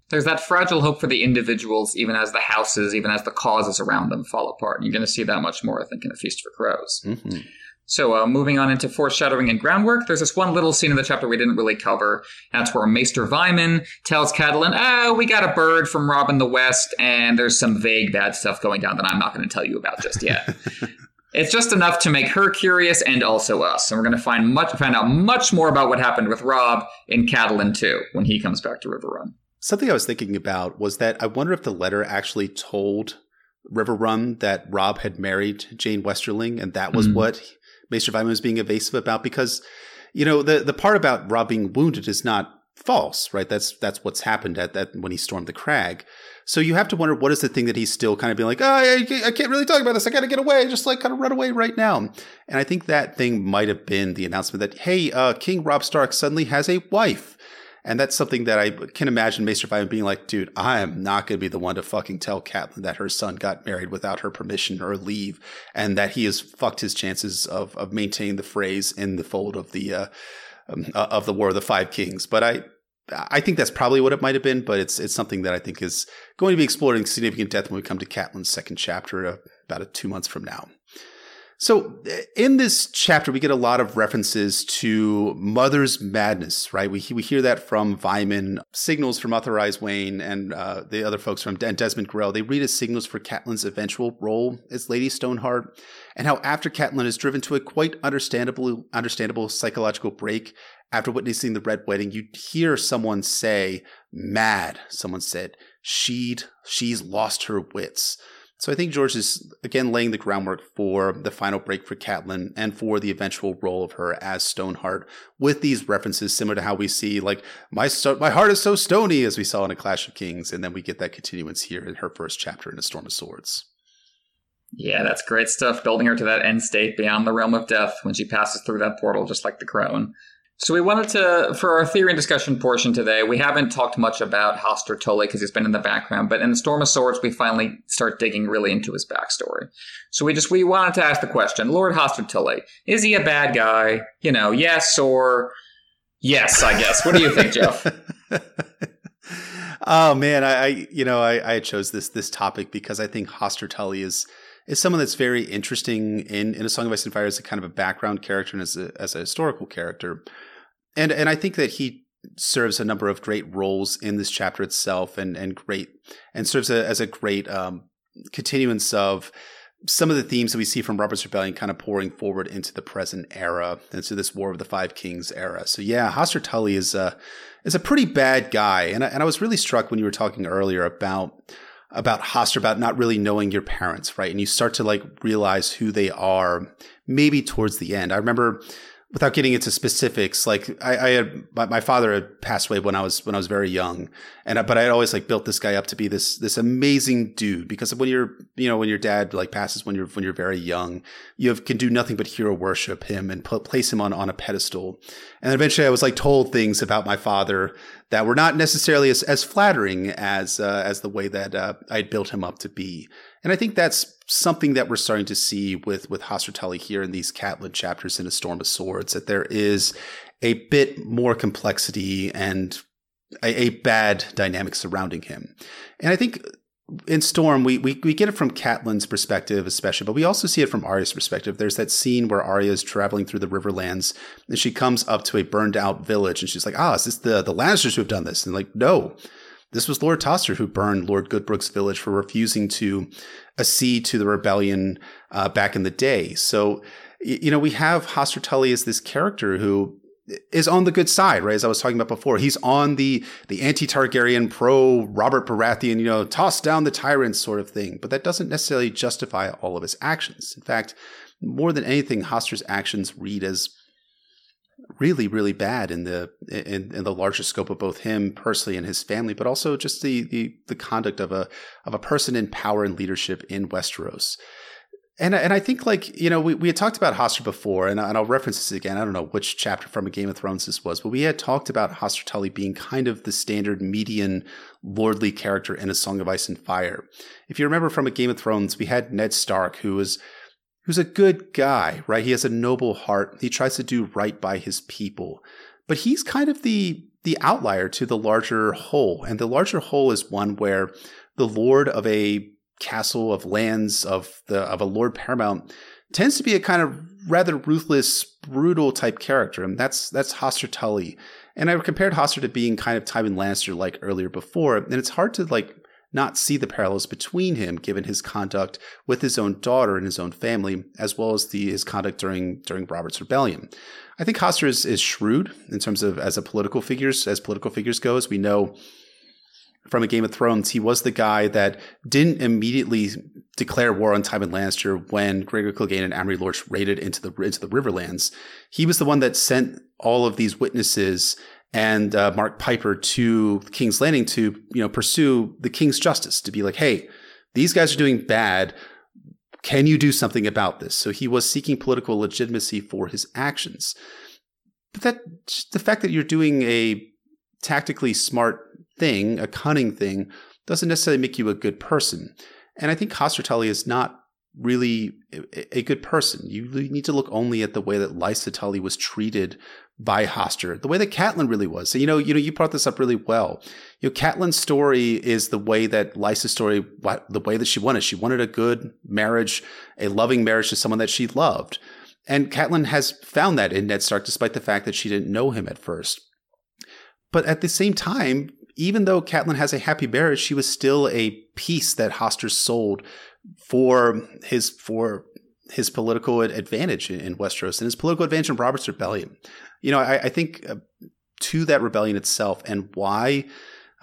There's that fragile hope for the individuals, even as the houses, even as the causes around them fall apart. And you're going to see that much more, I think, in A Feast for Crows. Mm-hmm. So, uh, moving on into foreshadowing and groundwork, there's this one little scene in the chapter we didn't really cover. That's where Maester Vyman tells Catelyn, oh, we got a bird from Robb in the West, and there's some vague bad stuff going down that I'm not going to tell you about just yet. it's just enough to make her curious and also us. And we're going to find much, find out much more about what happened with Robb in Catelyn 2 when he comes back to Riverrun. Something I was thinking about was that I wonder if the letter actually told Riverrun that Robb had married Jeyne Westerling, and that was mm. what Maester Vyman was being evasive about because you know, the the part about Robb being wounded is not false, right? That's that's what's happened at that when he stormed the crag. So you have to wonder what is the thing that he's still kind of being like, oh, I, I can't really talk about this. I got to get away. Just like kind of run away right now. And I think that thing might have been the announcement that, hey, uh, King Robb Stark suddenly has a wife. And that's something that I can imagine Maester Five being like, dude, I am not going to be the one to fucking tell Catelyn that her son got married without her permission or leave, and that he has fucked his chances of of maintaining the Freys in the fold of the uh, um, uh, of the War of the Five Kings. But I I think that's probably what it might have been, but it's it's something that I think is going to be explored in significant depth when we come to Catelyn's second chapter uh, about a, two months from now. So in this chapter, we get a lot of references to Mother's Madness, right? We, we hear that from Vyman, signals from Utherydes Wayn and uh, the other folks from and Desmond Grell. They read as signals for Catelyn's eventual role as Lady Stoneheart, and how after Catelyn is driven to a quite understandable, understandable psychological break, after witnessing the red wedding, you hear someone say, mad. Someone said, she'd, she's lost her wits. So I think George is again laying the groundwork for the final break for Catelyn and for the eventual role of her as Stoneheart with these references similar to how we see like my sto- my heart is so stony as we saw in a Clash of Kings and then we get that continuance here in her first chapter in A Storm of Swords. Yeah, that's great stuff building her to that end state beyond the realm of death when she passes through that portal just like the crone. So we wanted to, for our theory and discussion portion today, we haven't talked much about Hoster Tully because he's been in the background, but in the Storm of Swords, we finally start digging really into his backstory. So we just, we wanted to ask the question, Lord Hoster Tully, is he a bad guy? You know, yes or yes, I guess. What do you think, Jeff? oh man, I, I, you know, I, I chose this, this topic because I think Hoster Tully is, is someone that's very interesting in, in A Song of Ice and Fire as a kind of a background character and as a, as a historical character and and I think that he serves a number of great roles in this chapter itself, and and great and serves a, as a great um, continuance of some of the themes that we see from Robert's Rebellion kind of pouring forward into the present era, and into this War of the Five Kings era. So yeah, Hoster Tully is a is a pretty bad guy, and I, and I was really struck when you were talking earlier about about Hoster about not really knowing your parents, right? And you start to like realize who they are maybe towards the end. I remember without getting into specifics, like I, I had my, my, father had passed away when I was when I was very young, and I, but I had always like built this guy up to be this this amazing dude because when you're you know when your dad like passes when you're when you're very young, you have, can do nothing but hero worship him and put, place him on on a pedestal, and eventually I was like told things about my father that were not necessarily as, as flattering as uh, as the way that uh, I'd built him up to be, and I think that's something that we're starting to see with with Hoster here in these Catelyn chapters in A Storm of Swords that there is a bit more complexity and a, a bad dynamic surrounding him. And I think in Storm, we, we we get it from Catelyn's perspective, especially, but we also see it from Arya's perspective. There's that scene where Arya is traveling through the Riverlands, and she comes up to a burned out village, and she's like, "Ah, is this the the Lannisters who have done this?" And like, no, this was Lord Hoster who burned Lord Goodbrook's village for refusing to accede to the rebellion uh, back in the day. So, you know, we have Hoster Tully as this character who is on the good side, right? As I was talking about before, he's on the the anti-Targaryen, pro Robert Baratheon, you know, toss down the tyrants sort of thing. But that doesn't necessarily justify all of his actions. In fact, more than anything, Hoster's actions read as really really bad in the in, in the larger scope of both him personally and his family but also just the the the conduct of a of a person in power and leadership in Westeros. And and I think like you know we, we had talked about Hoster before and, and I'll reference this again. I don't know which chapter from a Game of Thrones this was but we had talked about Hoster Tully being kind of the standard median lordly character in a Song of Ice and Fire. If you remember from a Game of Thrones we had Ned Stark who was who's a good guy, right? He has a noble heart. He tries to do right by his people. But he's kind of the the outlier to the larger whole. And the larger whole is one where the lord of a castle of lands of the of a lord paramount tends to be a kind of rather ruthless, brutal type character. And that's that's Hoster Tully. And I compared Hoster to being kind of Tywin Lannister like earlier before. And it's hard to like not see the parallels between him given his conduct with his own daughter and his own family, as well as the, his conduct during during Robert's rebellion. I think Hoster is, is shrewd in terms of as a political figures as political figures go. As We know from a Game of Thrones, he was the guy that didn't immediately declare war on Tywin Lannister when Gregor Clegane and Amory Lorch raided into the into the Riverlands. He was the one that sent all of these witnesses and uh, Marq Piper to King's Landing to you know pursue the King's justice to be like, hey, these guys are doing bad. Can you do something about this? So he was seeking political legitimacy for his actions. But that the fact that you're doing a tactically smart thing, a cunning thing, doesn't necessarily make you a good person. And I think Hoster Tully is not really a good person. You need to look only at the way that Lysa Tully was treated by Hoster, the way that Catelyn really was. So, you know, you know, you brought this up really well. You know, Catelyn's story is the way that Lysa's story, the way that she wanted. She wanted a good marriage, a loving marriage to someone that she loved. And Catelyn has found that in Ned Stark, despite the fact that she didn't know him at first. But at the same time, even though Catelyn has a happy marriage, she was still a piece that Hoster sold for his for his political advantage in Westeros and his political advantage in Robert's rebellion. You know, I, I think uh, to that rebellion itself and why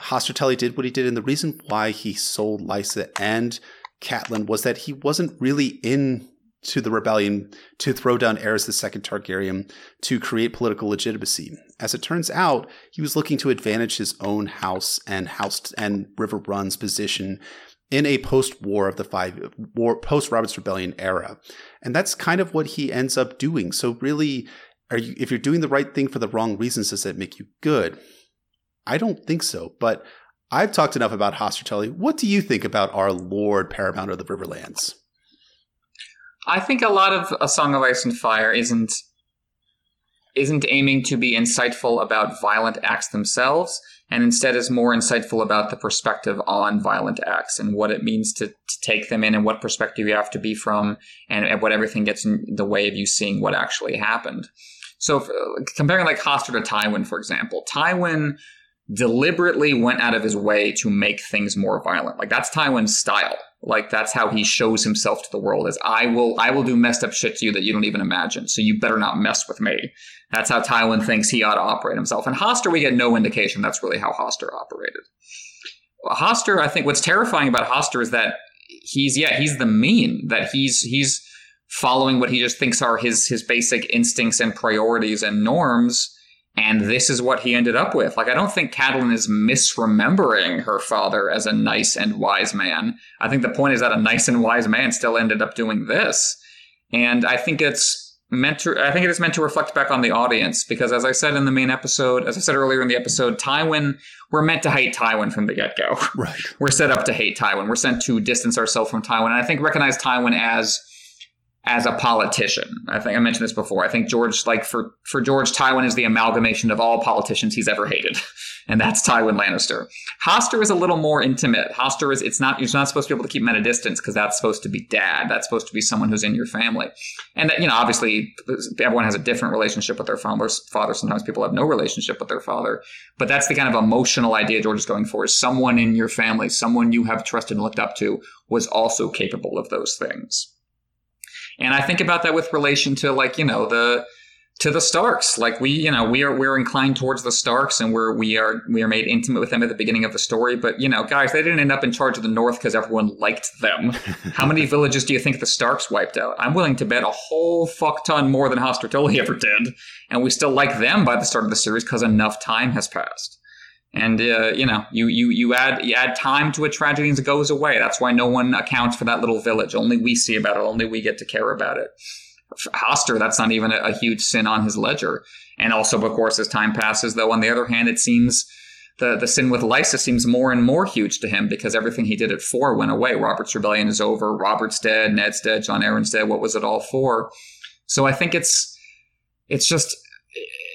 Hoster Tully did what he did, and the reason why he sold Lysa and Catelyn was that he wasn't really in to the rebellion to throw down Aerys II Targaryen to create political legitimacy. As it turns out, he was looking to advantage his own house and house and Riverrun's position in a post-war of the five war post Robert's Rebellion era, and that's kind of what he ends up doing. So really, are you if you're doing the right thing for the wrong reasons, does that make you good? I don't think so, but I've talked enough about Tully. What do you think about our Lord Paramount of the Riverlands? I think a lot of A Song of Ice and Fire isn't isn't aiming to be insightful about violent acts themselves, and instead is more insightful about the perspective on violent acts and what it means to, to take them in and what perspective you have to be from, and, and what everything gets in the way of you seeing what actually happened. So, if, uh, comparing like Hoster to Tywin, for example, Tywin deliberately went out of his way to make things more violent. Like that's Tywin's style. Like that's how he shows himself to the world is I will I will do messed up shit to you that you don't even imagine. So you better not mess with me. That's how Tywin thinks he ought to operate himself. And Hoster, we get no indication that's really how Hoster operated. Hoster, I think what's terrifying about Hoster is that he's yeah, he's the mean, that he's he's following what he just thinks are his his basic instincts and priorities and norms and this is what he ended up with. Like, I don't think Catelyn is misremembering her father as a nice and wise man. I think the point is that a nice and wise man still ended up doing this. And I think it's meant to, I think it is meant to reflect back on the audience because as I said in the main episode, as I said earlier in the episode, Tywin, we're meant to hate Tywin from the get go. Right. We're set up to hate Tywin. We're sent to distance ourselves from Tywin. And I think recognize Tywin as as a politician. I think I mentioned this before. I think George, like for for George, Tywin is the amalgamation of all politicians he's ever hated, and that's Tywin Lannister. Hoster is a little more intimate. Hoster is it's not you're not supposed to be able to keep him at a distance because that's supposed to be dad. That's supposed to be someone who's in your family, and that, you know obviously everyone has a different relationship with their father. Father sometimes people have no relationship with their father, but that's the kind of emotional idea George is going for: is someone in your family, someone you have trusted and looked up to, was also capable of those things. And I think about that with relation to like, you know, the to the Starks. Like we, you know, we are we're inclined towards the Starks and we're we are we are made intimate with them at the beginning of the story. But you know, guys, they didn't end up in charge of the North because everyone liked them. How many villages do you think the Starks wiped out? I'm willing to bet a whole fuck ton more than Hoster Tully ever did. And we still like them by the start of the series because enough time has passed and uh, you know you you you add you add time to a tragedy and it goes away that's why no one accounts for that little village only we see about it only we get to care about it hoster that's not even a, a huge sin on his ledger and also of course as time passes though on the other hand it seems the, the sin with Lysa seems more and more huge to him because everything he did it for went away. Robert's rebellion is over. Robert's dead. Ned's dead. Jon Arryn's dead. What was it all for? So I think it's it's just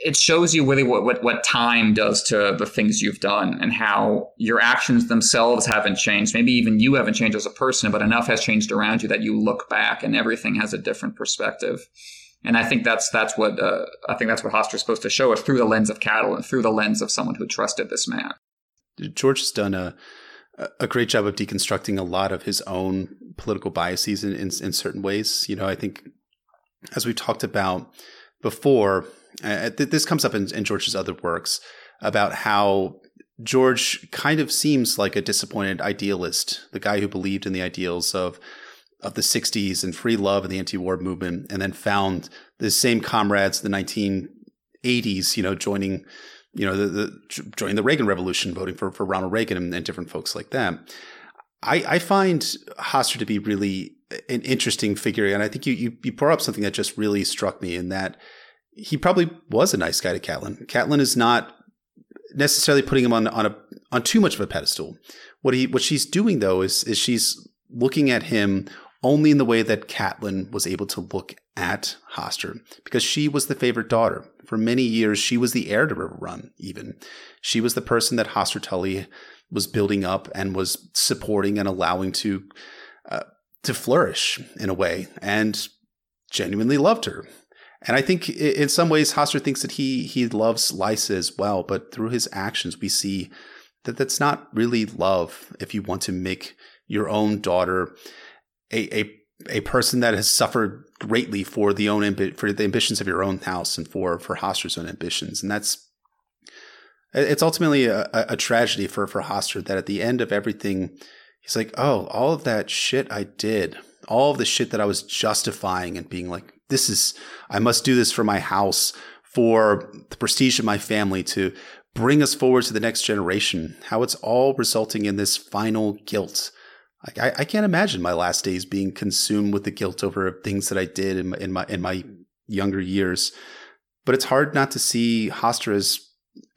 it shows you really what, what, what time does to the things you've done and how your actions themselves haven't changed. Maybe even you haven't changed as a person, but enough has changed around you that you look back and everything has a different perspective. And I think that's that's what uh, I think that's what Hoster's supposed to show us through the lens of cattle and through the lens of someone who trusted this man. George has done a a great job of deconstructing a lot of his own political biases in, in, in certain ways. You know, I think as we talked about before, uh, th- this comes up in, in, George's other works about how George kind of seems like a disappointed idealist, the guy who believed in the ideals of of the 60s and free love and the anti-war movement and then found the same comrades the 1980s, you know, joining you know, the, the joining the Reagan Revolution, voting for, for Ronald Reagan and, and different folks like that. I, I find Hoster to be really an interesting figure, and I think you, you you brought up something that just really struck me in that he probably was a nice guy to Catelyn. Catelyn is not necessarily putting him on on a on too much of a pedestal. What he what she's doing though is is she's looking at him only in the way that Catelyn was able to look at Hoster because she was the favorite daughter. For many years, she was the heir to Riverrun, even. She was the person that Hoster Tully was building up and was supporting and allowing to uh, to flourish in a way and genuinely loved her. And I think in some ways Hoster thinks that he he loves Lysa as well, but through his actions we see that that's not really love if you want to make your own daughter a a, a person that has suffered greatly for the own for the ambitions of your own house and for for Hoster's own ambitions. And that's it's ultimately a, a tragedy for for Hoster that at the end of everything, he's like, oh, all of that shit I did, all of the shit that I was justifying and being like, this is I must do this for my house, for the prestige of my family, to bring us forward to the next generation. How it's all resulting in this final guilt. Like I, I can't imagine my last days being consumed with the guilt over things that I did in my in my, in my younger years. But it's hard not to see Hoster as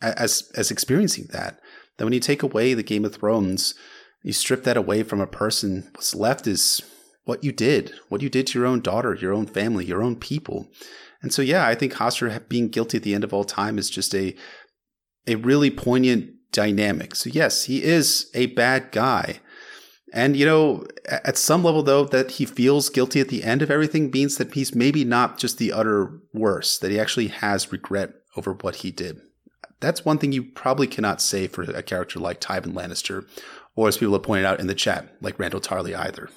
as as experiencing that. That when you take away the Game of Thrones, you strip that away from a person. What's left is what you did, what you did to your own daughter, your own family, your own people. And so, yeah, I think Hoster being guilty at the end of all time is just a a really poignant dynamic. So, yes, he is a bad guy. And, you know, at some level, though, that he feels guilty at the end of everything means that he's maybe not just the utter worst, that he actually has regret over what he did. That's one thing you probably cannot say for a character like Tywin Lannister, or as people have pointed out in the chat, like Randyll Tarly either.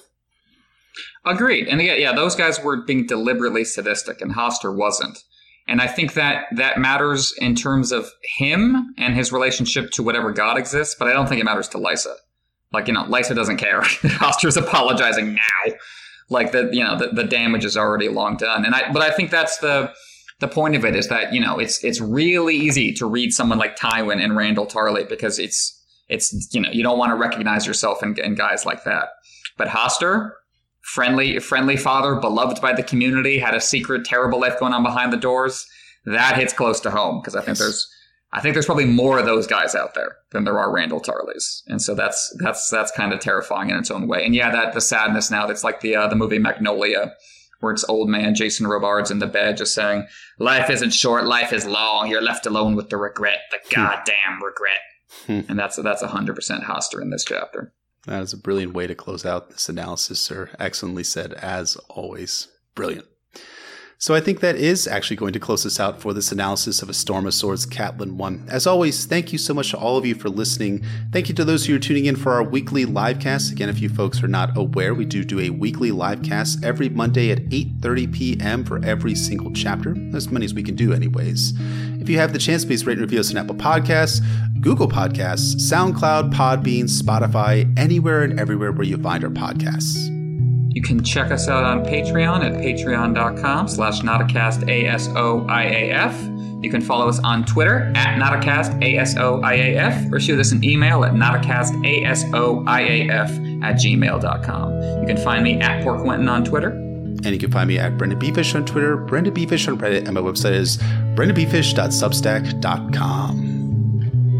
Agreed. And again, yeah, those guys were being deliberately sadistic, and Hoster wasn't. And I think that that matters in terms of him and his relationship to whatever God exists, but I don't think it matters to Lysa. Like, you know, Lysa doesn't care. Hoster's apologizing now. Like the you know, the, the damage is already long done. And I but I think that's the the point of it is that, you know, it's it's really easy to read someone like Tywin and Randyll Tarly because it's it's you know, you don't want to recognize yourself in, in guys like that. But Hoster, friendly friendly father, beloved by the community, had a secret terrible life going on behind the doors. That hits close to home because I think yes. there's I think there's probably more of those guys out there than there are Randyll Tarlys, and so that's that's that's kind of terrifying in its own way. And yeah, that the sadness now that's like the uh, the movie Magnolia, where it's old man Jason Robards in the bed just saying, "Life isn't short, life is long. You're left alone with the regret, the hmm. goddamn regret." Hmm. and that's that's hundred percent Hoster in this chapter. That is a brilliant way to close out this analysis, sir. Excellently said, as always. Brilliant. So I think that is actually going to close us out for this analysis of A Storm of Swords Catelyn 1. As always, thank you so much to all of you for listening. Thank you to those who are tuning in for our weekly live cast. Again, if you folks are not aware, we do do a weekly live cast every Monday at 8.30 p.m. for every single chapter, as many as we can do anyways. If you have the chance, please rate and review us on Apple Podcasts, Google Podcasts, SoundCloud, Podbean, Spotify, anywhere and everywhere where you find our podcasts. You can check us out on Patreon at patreon.com slash notacastASOIAF. You can follow us on Twitter at notacastASOIAF or shoot us an email at notacastASOIAF at gmail.com. You can find me at Pork Quentin on Twitter. And you can find me at Brendan Beefish on Twitter, Brendan Beefish on Reddit, and my website is brendanbeefish.substack.com.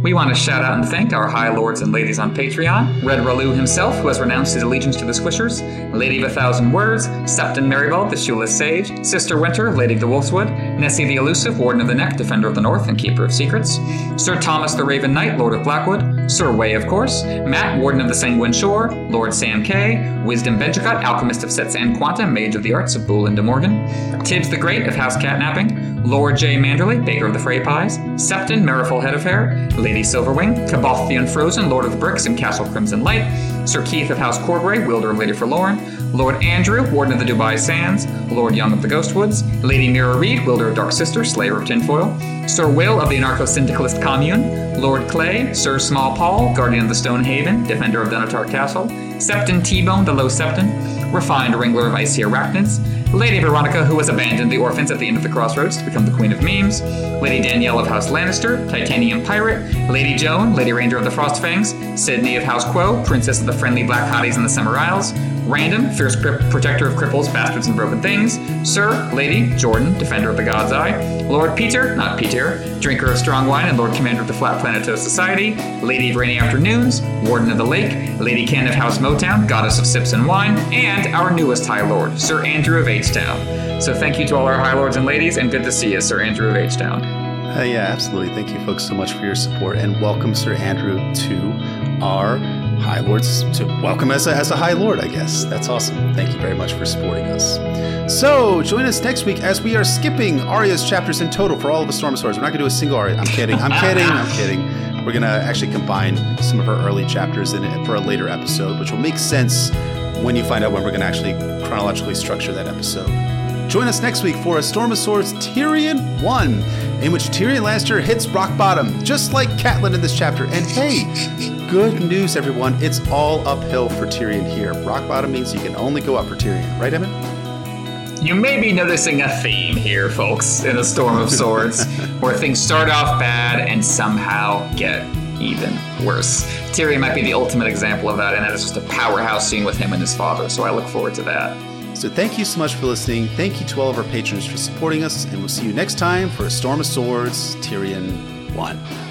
We want to shout out and thank our high lords and ladies on Patreon, Red Ralu himself, who has renounced his allegiance to the Squishers, Lady of a Thousand Words, Septon Merrybald, the Shoeless Sage, Sister Winter, Lady of the Wolfswood, Nessie the Elusive, Warden of the Neck, Defender of the North, and Keeper of Secrets, Sir Thomas the Raven Knight, Lord of Blackwood, Sir Way, of course, Matt, Warden of the Sanguine Shore, Lord Sam K, Wisdom Benjacut, Alchemist of Sets and Quantum, Mage of the Arts of Boole and De Morgan, Tibbs the Great of House Catnapping, Lord J. Manderley, Baker of the Frey Pies, Septon, Merriful Head of Hair, Lady Silverwing, Caboth the Unfrozen, Lord of the Bricks and Castle Crimson Light, Sir Keith of House Corbray, Wielder of Lady Forlorn, Lord Andrew, Warden of the Dubai Sands, Lord Young of the Ghostwoods, Lady Mira Reed, Wielder of Dark Sister, Slayer of Tinfoil, Sir Will of the Anarcho Syndicalist Commune, Lord Clay, Sir Small Paul, Guardian of the Stone Haven, Defender of Dunnottar Castle, Septon T-Bone, the Low Septon, Refined Wrangler of Icy Arachnids, Lady Veronica, who has abandoned the orphans at the end of the crossroads to become the Queen of Memes, Lady Danielle of House Lannister, Titanium Pirate, Lady Joan, Lady Ranger of the Frostfangs, Sydney of House Quo, Princess of the Friendly Black Hotties in the Summer Isles, Random, Fierce Protector of Cripples, Bastards, and Broken Things, Sir, Lady, Jordan, Defender of the God's Eye, Lord Peter, not Peter, Drinker of Strong Wine and Lord Commander of the Flat Planetos Society, Lady of Rainy Afternoons, Warden of the Lake, Lady Ken of House Motown, Goddess of Sips and Wine, and our newest High Lord, Sir Andrew of H-Town. So thank you to all our High Lords and ladies, and good to see you, Sir Andrew of H-Town. Uh, yeah, absolutely. Thank you, folks, so much for your support, and welcome, Sir Andrew, to our High Lords. To welcome as a, as a High Lord, I guess. That's awesome. Thank you very much for supporting us. So, join us next week as we are skipping Arya's chapters in total for all of the Storm Swords. We're not going to do a single Arya. I'm kidding. I'm kidding. I'm kidding. We're going to actually combine some of her early chapters in it for a later episode, which will make sense when you find out when we're going to actually chronologically structure that episode. Join us next week for A Storm of Swords Tyrion 1, in which Tyrion Lannister hits rock bottom, just like Catelyn in this chapter. And hey, good news, everyone. It's all uphill for Tyrion here. Rock bottom means you can only go up for Tyrion. Right, Emmett? You may be noticing a theme here, folks, in A Storm of Swords, where things start off bad and somehow get even worse. Tyrion might be the ultimate example of that, and that is just a powerhouse scene with him and his father, so I look forward to that. So thank you so much for listening. Thank you to all of our patrons for supporting us, and we'll see you next time for A Storm of Swords, Tyrion 1.